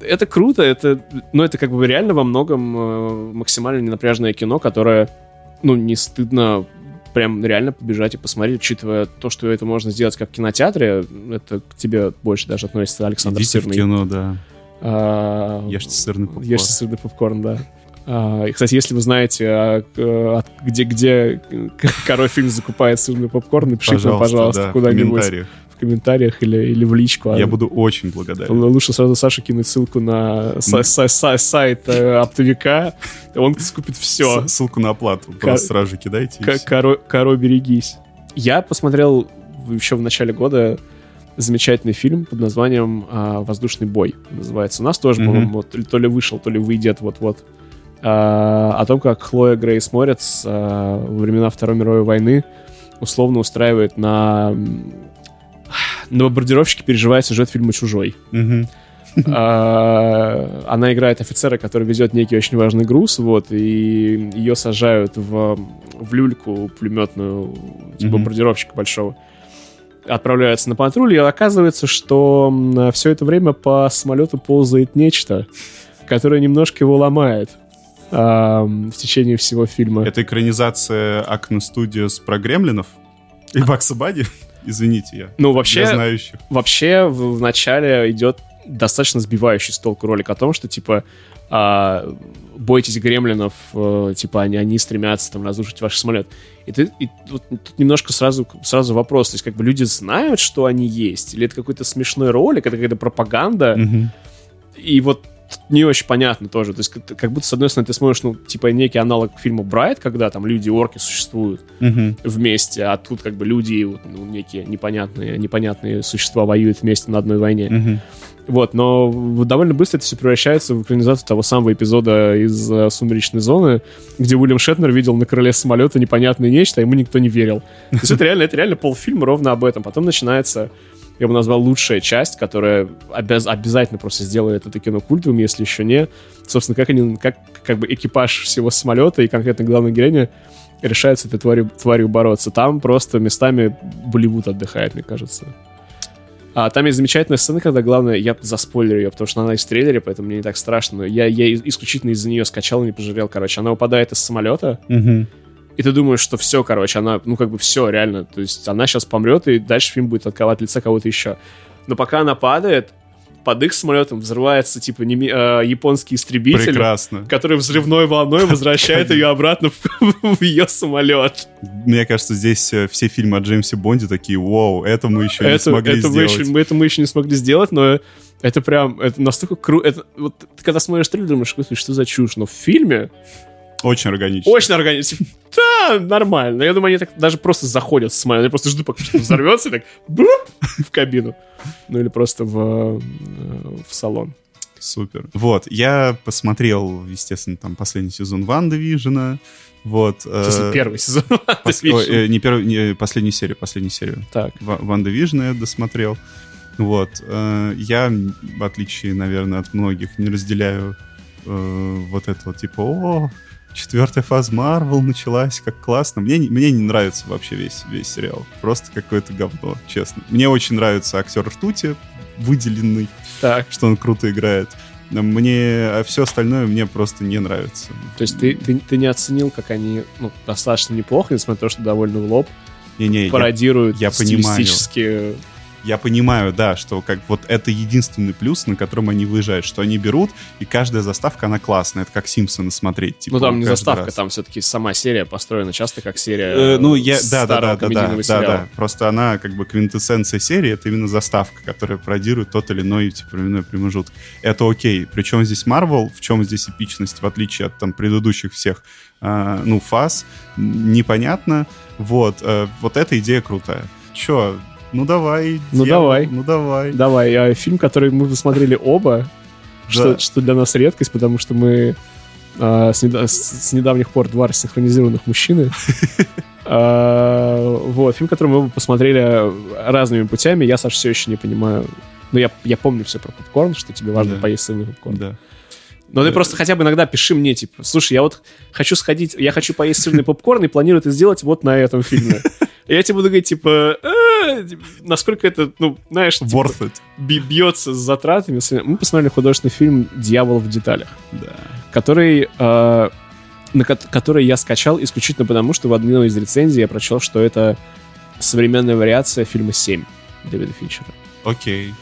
Это круто, это, ну, это как бы реально во многом э, максимально ненапряжное кино, которое, ну, не стыдно прям реально побежать и посмотреть, учитывая то, что это можно сделать как в кинотеатре, это к тебе больше даже относится Александр Идите в Сырный. кино, да. А, Ешьте сырный попкорн. Ешьте сырный попкорн, да. А, и, кстати, если вы знаете, а, от- где, где король фильм закупает сырный попкорн, напишите нам, пожалуйста, да, в куда-нибудь. В комментариях или, или в личку. А Я буду очень благодарен. Лучше сразу Саше кинуть ссылку на са- сайт э, оптовика, он скупит все. С- Ссылку на оплату. Просто сразу же кидайте. коро, берегись. Я посмотрел еще в начале года замечательный фильм под названием а, «Воздушный бой». Называется. У нас тоже, Мгм. по-моему, вот то ли- то ли вышел, то ли выйдет вот-вот. А, о том, как Хлоя Грейс Морец а, во времена Второй мировой войны условно устраивает на... На бомбардировщике переживая сюжет фильма «Чужой». А, Она играет офицера, который везет некий очень важный груз, вот, и ее сажают в, в люльку пулеметную типа, бомбардировщика большого. Отправляются на патруль, и оказывается, что все это время по самолету ползает нечто, которое немножко его ломает а, в течение всего фильма. Это экранизация Акна Studios про гремлинов? И Бакса Бади? Извините, я. Ну, Для вообще, знающих. вообще в, в начале идет достаточно сбивающий с толку ролик о том, что, типа, а, бойтесь гремлинов, э, типа, они, они стремятся там разрушить ваш самолет. И, ты, и тут, тут немножко сразу, сразу вопрос, то есть, как бы люди знают, что они есть, или это какой-то смешной ролик, это какая-то пропаганда, Мгм. и вот не очень понятно тоже. То есть, как, как будто, с одной стороны, ты смотришь, ну, типа, некий аналог фильма Брайт, когда там люди и орки существуют Мгм. вместе, а тут как бы люди, вот, ну, некие непонятные, непонятные существа воюют вместе на одной войне. Мгм. Вот, но довольно быстро это все превращается в экранизацию того самого эпизода из э, «Сумеречной зоны», где Уильям Шетнер видел на крыле самолета непонятное нечто, а ему никто не верил. То есть это реально, это реально полфильма ровно об этом. Потом начинается, я бы назвал, лучшая часть, которая обяз- обязательно просто сделает это кино культовым, если еще не. Собственно, как они, как, как бы экипаж всего самолета и конкретно главная героиня решают с этой тварью, тварью бороться. Там просто местами Болливуд отдыхает, мне кажется. А там есть замечательная сцена, когда главное, я заспойлерю ее, потому что она из трейлера, поэтому мне не так страшно. Но я, я исключительно из-за нее скачал и не пожалел, короче. Она упадает из самолета, Мгм. И ты думаешь, что все, короче, она, ну, как бы все, реально. То есть она сейчас помрет, и дальше фильм будет от, от лица кого-то еще. Но пока она падает, под их самолетом взрывается, типа, неме- э, японский истребитель, Прекрасно. который взрывной волной возвращает ее обратно в, <laughs> ее самолет. Мне кажется, здесь э, все фильмы о Джеймсе Бонде такие, вау, это мы еще не смогли сделать. это мы еще не смогли сделать, но это прям, это настолько круто. Вот ты когда смотришь трейлер, думаешь, «Господи, что за чушь, но в фильме Очень органично. очень органично. Да, нормально. Я думаю, они так даже просто заходят с самолета. Я просто жду, пока что взорвется, так бруп, в кабину. Ну или просто в, э, в салон. Супер. Вот, я посмотрел, естественно, там последний сезон WandaVision а. Вот. В э, первый сезон. пос- ой, э, не первый, не, последнюю серию, последнюю серию. Так. Ва- WandaVision а я досмотрел. Вот. э, Я, в отличие, наверное, от многих, не разделяю э, вот это вот, типа, о, четвертая фаза Марвел началась, как классно. Мне, не- мне не нравится вообще весь, весь сериал. Просто какое-то говно, честно. Мне очень нравится актер Ртути, выделенный, Так. что он круто играет. Мне, а все остальное мне просто не нравится. То есть ты, ты, ты не оценил, как они ну, достаточно неплохо, несмотря на то, что довольно в лоб, Не-не, я- пародируют я понимаю. стилистически Я понимаю, да, что как вот это единственный плюс, на котором они выезжают, что они берут, и каждая заставка, она классная. Это как Симпсоны смотреть. Типа, Ну, там не заставка, раз. там все-таки сама серия построена часто как серия Э, ну, я, да, да, да, да, да, да, сериала. да. Просто она как бы квинтэссенция серии, это именно заставка, которая пародирует тот или иной типа временной промежуток. Это окей. Причем здесь Марвел, в чем здесь эпичность, в отличие от там предыдущих всех, а, ну, фаз, непонятно. Вот, э, вот эта идея крутая. Чё, ну давай. Ну, делай, давай. Ну давай. Давай, а фильм, который мы посмотрели оба, что, Да. что для нас редкость, потому что мы а, с, неда- с- с недавних пор два синхронизированных мужчины. <laughs> А, Вот, фильм, который мы оба посмотрели разными путями, я, Саш, все еще не понимаю. Ну, я, я помню все про попкорн, что тебе важно Да. поесть сырный попкорн. Да. Но ты просто хотя бы иногда пиши мне, типа, слушай, я вот хочу сходить, я хочу поесть сырный попкорн и планирую это сделать вот на этом фильме. <laughs> И я тебе буду говорить, типа, «А, типа, насколько это, ну, знаешь, типа, бьется с затратами. Мы посмотрели художественный фильм «Дьявол в деталях», Да. который, э, на ко- который я скачал исключительно потому, что в одной из рецензий я прочел, что это современная вариация фильма «Семь» Дэвида Финчера. Окей.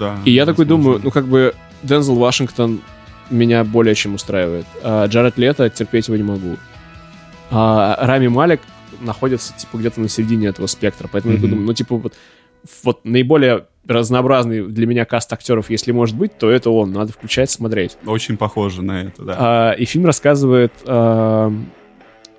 Да. И я такой возможно. думаю, ну как бы Дензел Вашингтон меня более чем устраивает. А Джаред Лето терпеть его не могу. А Рами Малик находится типа где-то на середине этого спектра, поэтому я Мгм. думаю, ну типа вот, вот наиболее разнообразный для меня каст актеров, если может быть, то это он. Надо включать, смотреть. Очень похоже на это, да. А, и фильм рассказывает а,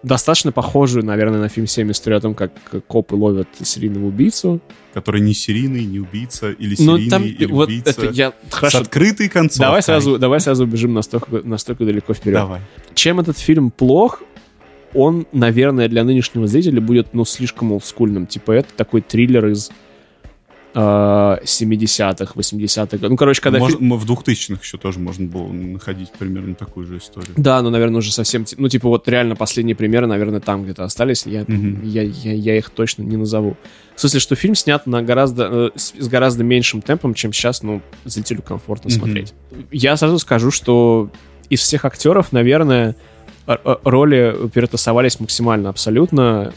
достаточно похожую, наверное, на фильм «Семь» историю о том, как копы ловят серийного убийцу. Который не серийный, не убийца, или Но серийный, Ну, там или вот убийца. это я С хорошо. открытой концовкой. Давай сразу, давай сразу убежим настолько, настолько далеко вперед. Давай. Чем этот фильм плох, он, наверное, для нынешнего зрителя будет, ну, слишком олдскульным. Типа, это такой триллер из э, 70-х, 80-х. Ну, короче, когда Мож- фильм... м- В 2000-х еще тоже можно было находить примерно такую же историю. Да, ну, наверное, уже совсем... Ну, типа, вот реально последние примеры, наверное, там где-то остались. Я, Мгм. я, я, я их точно не назову. В смысле, что фильм снят на гораздо, э, с, с гораздо меньшим темпом, чем сейчас, ну, зрителю комфортно Мгм. смотреть. Я сразу скажу, что из всех актеров, наверное, роли перетасовались максимально абсолютно.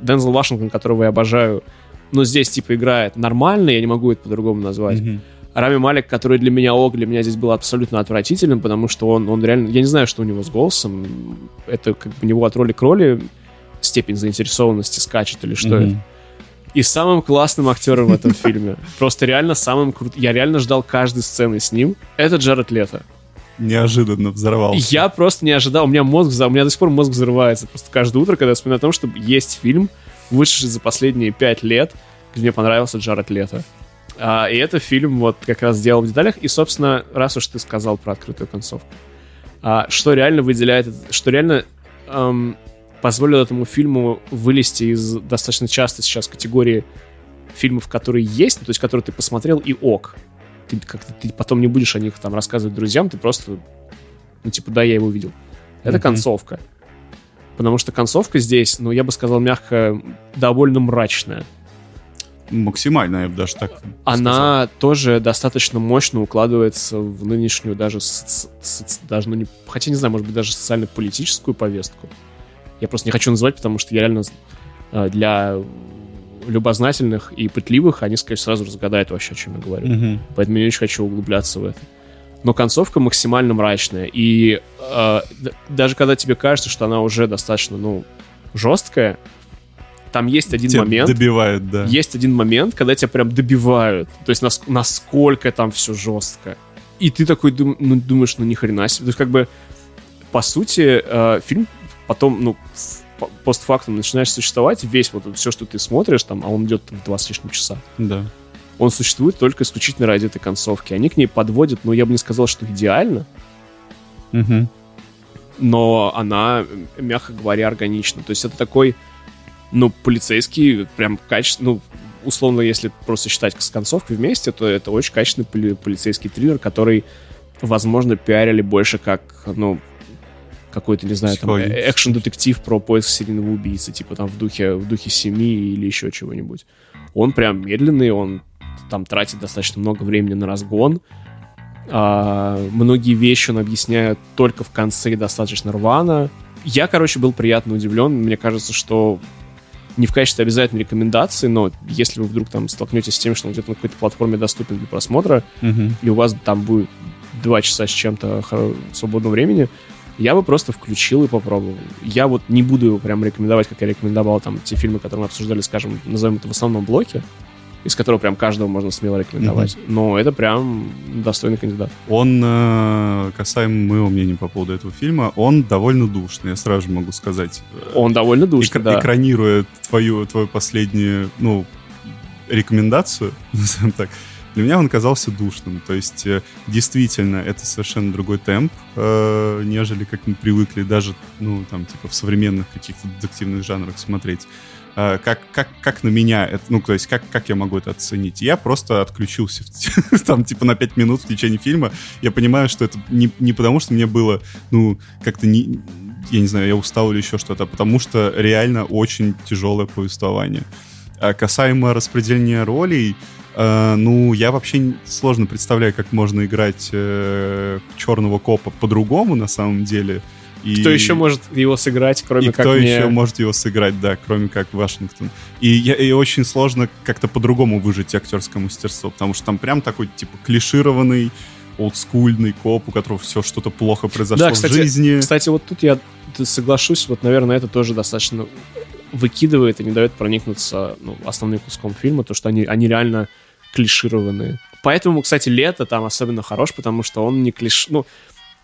Дензел Вашингтон, которого я обожаю, ну, здесь, типа, играет нормально, я не могу это по-другому назвать. Мгм. Рами Малик, который для меня ок, для меня здесь был абсолютно отвратительным, потому что он, он реально... Я не знаю, что у него с голосом. Это как бы у него от роли к роли степень заинтересованности скачет или что Мгм. это. И самым классным актером в этом <laughs> фильме, просто реально самым крутым, я реально ждал каждой сцены с ним, это Джаред Лето. Неожиданно взорвался. Я просто не ожидал, у меня мозг, у меня до сих пор мозг взрывается просто каждое утро, когда я вспоминаю о том, что есть фильм, вышедший за последние пять лет, где мне понравился Джаред Лето. А, и это фильм вот как раз сделал в деталях. И, собственно, раз уж ты сказал про открытую концовку, а, что реально выделяет, что реально эм, позволило этому фильму вылезти из достаточно часто сейчас категории фильмов, которые есть, то есть которые ты посмотрел и ок. Ты как-то ты потом не будешь о них там рассказывать друзьям, ты просто, ну типа, да, я его видел. Это Мгм. концовка. Потому что концовка здесь, ну, я бы сказал мягко, довольно мрачная. Максимально, я бы даже так сказал. Она тоже достаточно мощно укладывается в нынешнюю даже, соци- соци- даже ну, не, хотя не знаю, может быть, даже социально-политическую повестку. Я просто не хочу называть, потому что я реально э, для любознательных и пытливых они, скорее, сразу разгадают вообще, о чем я говорю. Мгм. Поэтому я не очень хочу углубляться в это. Но концовка максимально мрачная. И э, даже когда тебе кажется, что она уже достаточно, ну, жесткая, там есть один Тебя момент. добивает, да. Есть один момент, когда тебя прям добивают. То есть нас- насколько там все жестко. И ты такой дум- ну, думаешь, ну ни хрена себе. То есть как бы, по сути, э, фильм потом, ну, постфактум начинаешь существовать, весь вот все, что ты смотришь, там, а он идет там, два с лишним часа, Да. он существует только исключительно ради этой концовки. Они к ней подводят, ну, я бы не сказал, что идеально, Мгм. но она, мягко говоря, органична. То есть это такой, ну, полицейский, прям качественный, ну, условно, если просто считать с концовкой вместе, то это очень качественный поли- полицейский триллер, который, возможно, пиарили больше как, ну, какой-то, не знаю, там, Психологический. э, экшен-детектив про поиск серийного убийцы, типа там в духе, в духе семи или еще чего-нибудь. Он прям медленный, он там тратит достаточно много времени на разгон, а, многие вещи он объясняет только в конце достаточно рвано. Я, короче, был приятно удивлен. Мне кажется, что не в качестве обязательной рекомендации, но если вы вдруг там столкнетесь с тем, что он где-то на какой-то платформе доступен для просмотра, Мгм. и у вас там будет два часа с чем-то свободного времени, я бы просто включил и попробовал. Я вот не буду его прям рекомендовать, как я рекомендовал там те фильмы, которые мы обсуждали, скажем, назовем это в основном блоке, из которого прям каждого можно смело рекомендовать. Но это прям достойный кандидат. Он, э, касаемо моего мнения по поводу этого фильма, он довольно душный, я сразу же могу сказать. Он довольно душный, Экра- да. Экранируя твою, твою последнюю, ну, рекомендацию, <laughs> назовем так, для меня он казался душным. То есть, э, действительно, это совершенно другой темп, э, нежели как мы привыкли даже, ну, там, типа, в современных каких-то детективных жанрах смотреть. Э, как, как, как на меня, это, ну, то есть, как, как я могу это оценить? Я просто отключился, <laughs> там, типа, на 5 минут в течение фильма. Я понимаю, что это не, не потому, что мне было, ну, как-то не, я не знаю, я устал или еще что-то, а потому что реально очень тяжелое повествование. А касаемо распределения ролей, э, ну, я вообще сложно представляю, как можно играть э, черного копа по-другому на самом деле. И... Кто еще может его сыграть, кроме и как кто не- еще может его сыграть, да, кроме как Вашингтон. И, я, и очень сложно как-то по-другому выжить актерское мастерство, потому что там прям такой, типа, клишированный, олдскульный коп, у которого все что-то плохо произошло Да, кстати, в жизни. Кстати, вот тут я соглашусь, вот, наверное, это тоже достаточно выкидывает и не дает проникнуться ну, основным куском фильма, то, что они, они реально клишированные. Поэтому, кстати, лето там особенно хорош, потому что он не клиш... Ну,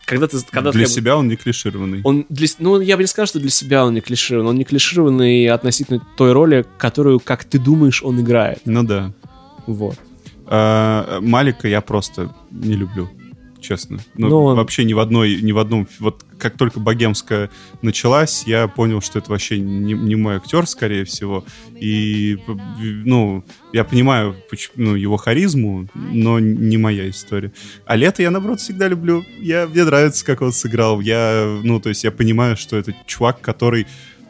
когда ты... Когда Для ты- себя он не клишированный. Он для, ну, я бы не сказал, что для себя он не клиширован. Он не клишированный относительно той роли, которую, как ты думаешь, он играет. Ну да. Вот. А, Малика я просто не люблю, честно. Ну, он- вообще ни в одной, ни в одном... Вот как только богемская началась, я понял, что это вообще не, не мой актер, скорее всего. И, ну, я понимаю ну, его харизму, но не моя история. А Лето я, наоборот, всегда люблю. Я, мне нравится, как он сыграл. Я, ну, то есть я понимаю, что это чувак, который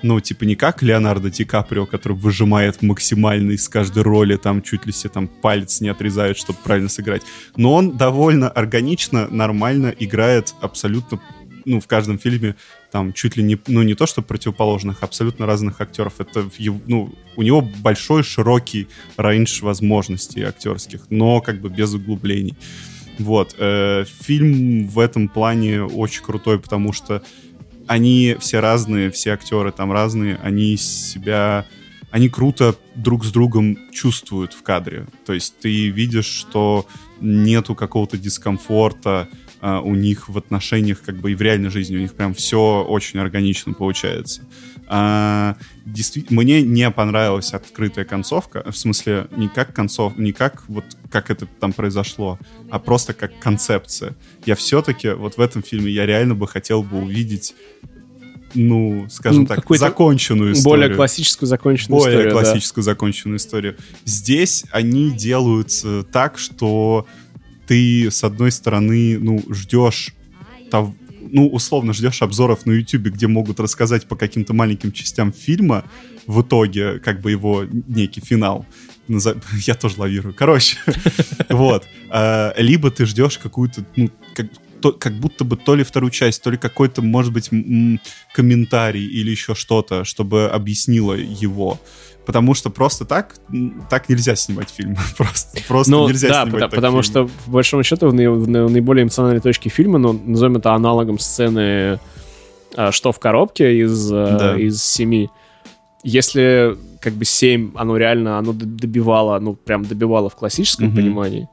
ну, типа не как Леонардо Ди Каприо, который выжимает максимально из каждой роли, там чуть ли себе там палец не отрезает, чтобы правильно сыграть. Но он довольно органично, нормально играет абсолютно ну, в каждом фильме там чуть ли не, ну, не то, что противоположных, абсолютно разных актеров. Это, ну, у него большой, широкий рейндж возможностей актерских, но как бы без углублений. Вот. э, фильм в этом плане очень крутой, потому что они все разные, все актеры там разные, они себя они круто друг с другом чувствуют в кадре. То есть ты видишь, что нету какого-то дискомфорта а, у них в отношениях, как бы и в реальной жизни. У них прям все очень органично получается. А, действительно, мне не понравилась открытая концовка, в смысле не как концов, не как вот как это там произошло, а просто как концепция. Я все-таки вот в этом фильме я реально бы хотел бы увидеть ну, скажем Ну, так, законченную историю. Более классическую законченную Более историю. да. классическую законченную историю. Здесь они делаются так, что ты, с одной стороны, ну, ждешь тов- ну, условно, ждешь обзоров на YouTube, где могут рассказать по каким-то маленьким частям фильма, в итоге, как бы его некий финал. <laughs> Я тоже лавирую. Короче, <laughs> вот. А, Либо ты ждешь какую-то, ну, то- как будто бы то ли вторую часть, то ли какой-то, может быть, м, комментарий или еще что-то, чтобы объяснило его. Потому что просто так, так нельзя снимать фильм. <laughs> Просто, просто Ну, нельзя да, снимать так потому фильм. что, в большом счету, в, наи- в на- наиболее эмоциональной точке фильма, ну, назовем это аналогом сцены а, «Что в коробке» из, а, Да. из семи. Если как бы семь, оно реально, оно добивало, ну, прям добивало в классическом Мгм. понимании,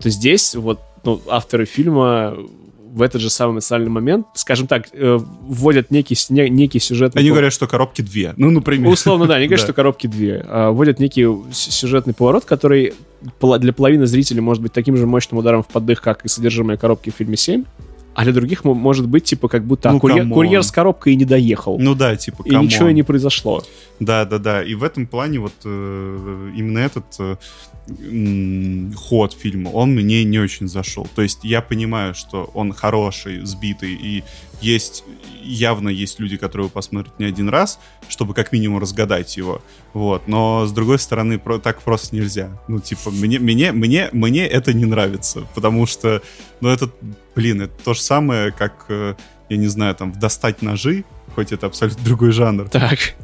то здесь вот ну, авторы фильма в этот же самый эмоциональный момент, скажем так, э, вводят некий, не- некий сюжетный... Они пов- говорят, что коробки две. Ну, например. Условно, да, они говорят, <laughs> Да. что коробки две. А, Вводят некий сюжетный поворот, который для половины зрителей может быть таким же мощным ударом в поддых, как и содержимое коробки в фильме 7, а для других мо- может быть, типа, как будто а, Ну, курьер, come on. курьер с коробкой и не доехал. Ну да, типа, и ничего come on. и не произошло. Да, да, да. И в этом плане вот э, именно этот э, ход фильма, он мне не очень зашел. То есть я понимаю, что он хороший, сбитый, и есть, явно есть люди, которые его посмотрят не один раз, чтобы как минимум разгадать его. Вот. Но с другой стороны, про, так просто нельзя. Ну, типа, мне, мне, мне, мне это не нравится, потому что, ну, это, блин, это то же самое, как, э, я не знаю, там, «Достать ножи», хоть это абсолютно другой жанр, Так.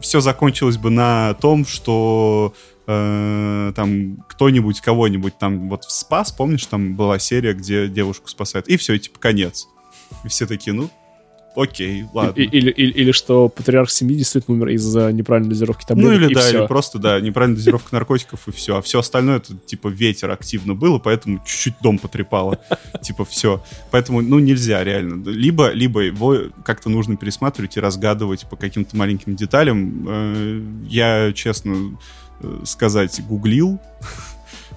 Все закончилось бы на том, что э, там кто-нибудь кого-нибудь там вот спас, помнишь, там была серия, где девушку спасают, и все, и типа конец. И все такие, ну, окей, ладно. Или, или, или что патриарх семьи действительно умер из-за неправильной дозировки таблеток. ну или да, всё. или просто, да, неправильная дозировка наркотиков и все. А все остальное это типа ветер активно было, поэтому чуть-чуть дом потрепало. <laughs> Типа все. Поэтому, ну, нельзя реально. Либо, либо его как-то нужно пересматривать и разгадывать по каким-то маленьким деталям. Э, Я, честно э, сказать, гуглил. <laughs>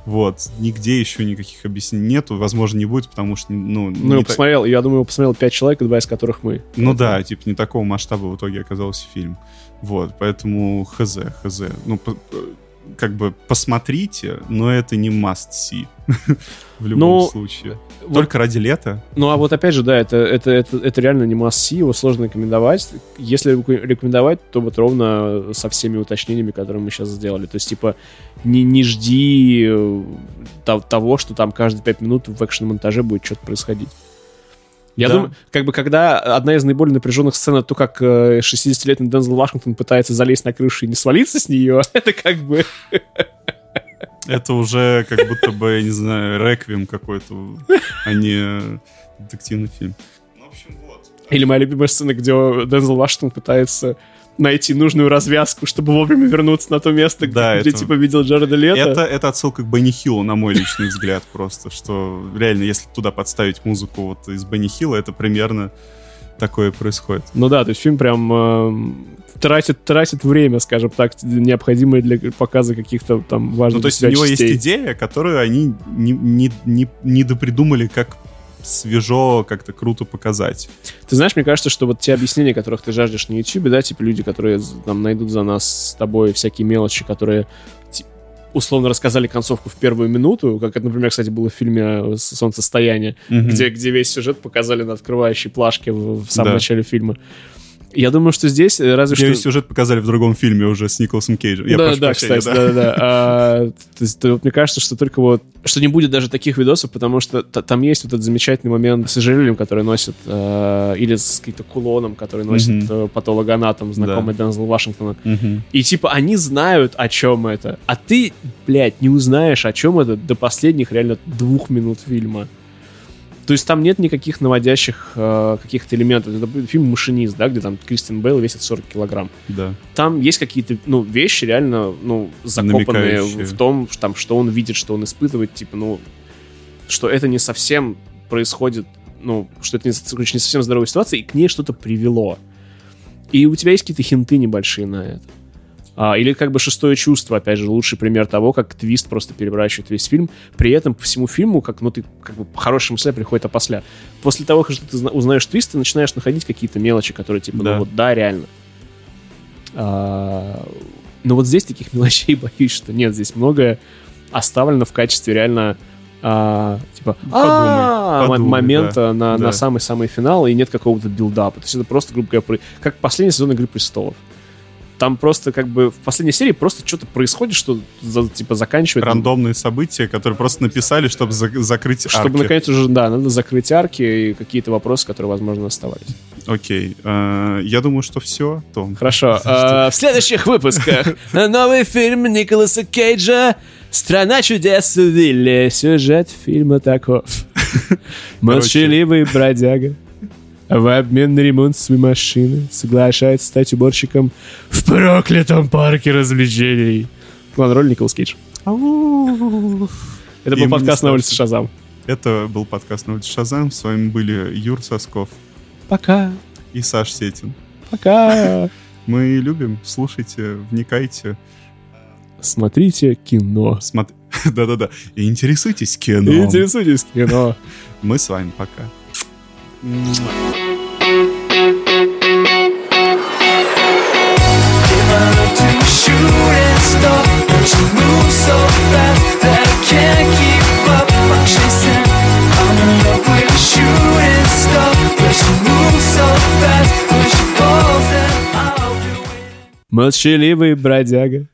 Вот. Нигде еще никаких объяснений нету. Возможно, не будет, потому что, ну... Ну, его та- посмотрел, я думаю, его посмотрел пять человек, два из которых мы. ну да, типа не такого масштаба в итоге оказался фильм. Вот, поэтому хз, хз. Ну, по- как бы посмотрите, но это не must see. <laughs> В любом Ну, случае. Вот- Только ради лета. Ну, а вот опять же, да, это, это, это, это реально не масс его сложно рекомендовать. Если рекомендовать, то вот ровно со всеми уточнениями, которые мы сейчас сделали. То есть, типа, не, не жди э, то- того, что там каждые пять минут в экшн-монтаже будет что-то происходить. Я Да. думаю, как бы, когда одна из наиболее напряженных сцен, это то, как э, 60-летний Дензел Вашингтон пытается залезть на крышу и не свалиться с нее, <laughs> это как бы... Это уже как будто бы, я не знаю, реквием какой-то, а не детективный фильм. Ну, в общем, вот. Или моя любимая сцена, где Дензел Вашингтон пытается найти нужную развязку, чтобы вовремя вернуться на то место, Да, где это- типа видел Джареда Лето. Это, это отсылка к Бенни Хиллу, на мой личный взгляд, просто, что реально, если туда подставить музыку вот из Бенни Хилла, это примерно такое происходит. Ну да, то есть фильм прям эм, тратит, тратит время, скажем так, необходимое для показа каких-то там важных Ну, то есть у него есть идея, которую они не, не, не, не допридумали, как свежо, как-то круто показать. Ты знаешь, мне кажется, что вот те объяснения, которых ты жаждешь на YouTube, да, типа люди, которые там найдут за нас с тобой всякие мелочи, которые условно рассказали концовку в первую минуту, как это, например, кстати, было в фильме э, «Солнцестояние», где, где весь сюжет показали на открывающей плашке в, в самом Да. начале фильма. Я думаю, что здесь э, разве Где что... сюжет показали в другом фильме уже с Николасом Кейджем. Я да, прошу да, прощения, кстати, да, да, да. А, то есть, вот мне кажется, что только вот, что не будет даже таких видосов, потому что там есть вот этот замечательный момент с ожерельем, который носит, э, или с каким-то кулоном, который носит э, патологоанатом, знакомый Дензел Вашингтона. Мгм. И типа они знают, о чем это, а ты, блядь, не узнаешь, о чем это до последних реально двух минут фильма. То есть там нет никаких наводящих э, каких-то элементов. Это фильм «Машинист», да, где там Кристин Бейл весит 40 килограмм Да. там есть какие-то, ну, вещи реально, ну, закопанные в, Намекающие. в том, что, там, что он видит, что он испытывает, типа, ну, что это не совсем происходит, ну, что это не, короче, не совсем здоровая ситуация, и к ней что-то привело. И у тебя есть какие-то хинты небольшие на это. А, или как бы шестое чувство, опять же, лучший пример того, как твист просто переворачивает весь фильм. При этом по всему фильму, как, ну, ты, как бы, хорошая мысль приходит опосля. После того, как ты зна- узнаешь твист, ты начинаешь находить какие-то мелочи, которые, типа, Да. ну, вот, да, реально. А, но вот здесь таких <laughs> мелочей боюсь, что нет. Здесь многое оставлено в качестве реально а, типа а, м- подумай, момента на, да. на самый-самый финал, и нет какого-то билдапа. То есть это просто, грубо говоря, как последний сезон Игры престолов. Там просто как бы в последней серии просто что-то происходит, что за- типа заканчивает... Рандомные события, которые просто написали, чтобы за- закрыть Чтобы арки. наконец уже, да, надо закрыть арки и какие-то вопросы, которые, возможно, оставались. Окей. э, я думаю, что все, Том. Хорошо. э, В следующих выпусках <laughs> новый фильм Николаса Кейджа «Страна чудес в Вилле». Сюжет фильма таков. Молчаливый бродяга в обмен на ремонт своей машины соглашается стать уборщиком в проклятом парке развлечений. Главная роль Николас Кейдж. Это был подкаст на улице. Шазам. Это был подкаст «Новый Шазам». С вами были Юр Сосков Пока. и Саш Сетин. Пока. <laughs> Мы любим, слушайте, вникайте, Смотрите кино. <laughs> Да-да-да. И интересуйтесь кино. Интересуйтесь кино. Мы с вами пока. Молчаливый бродяга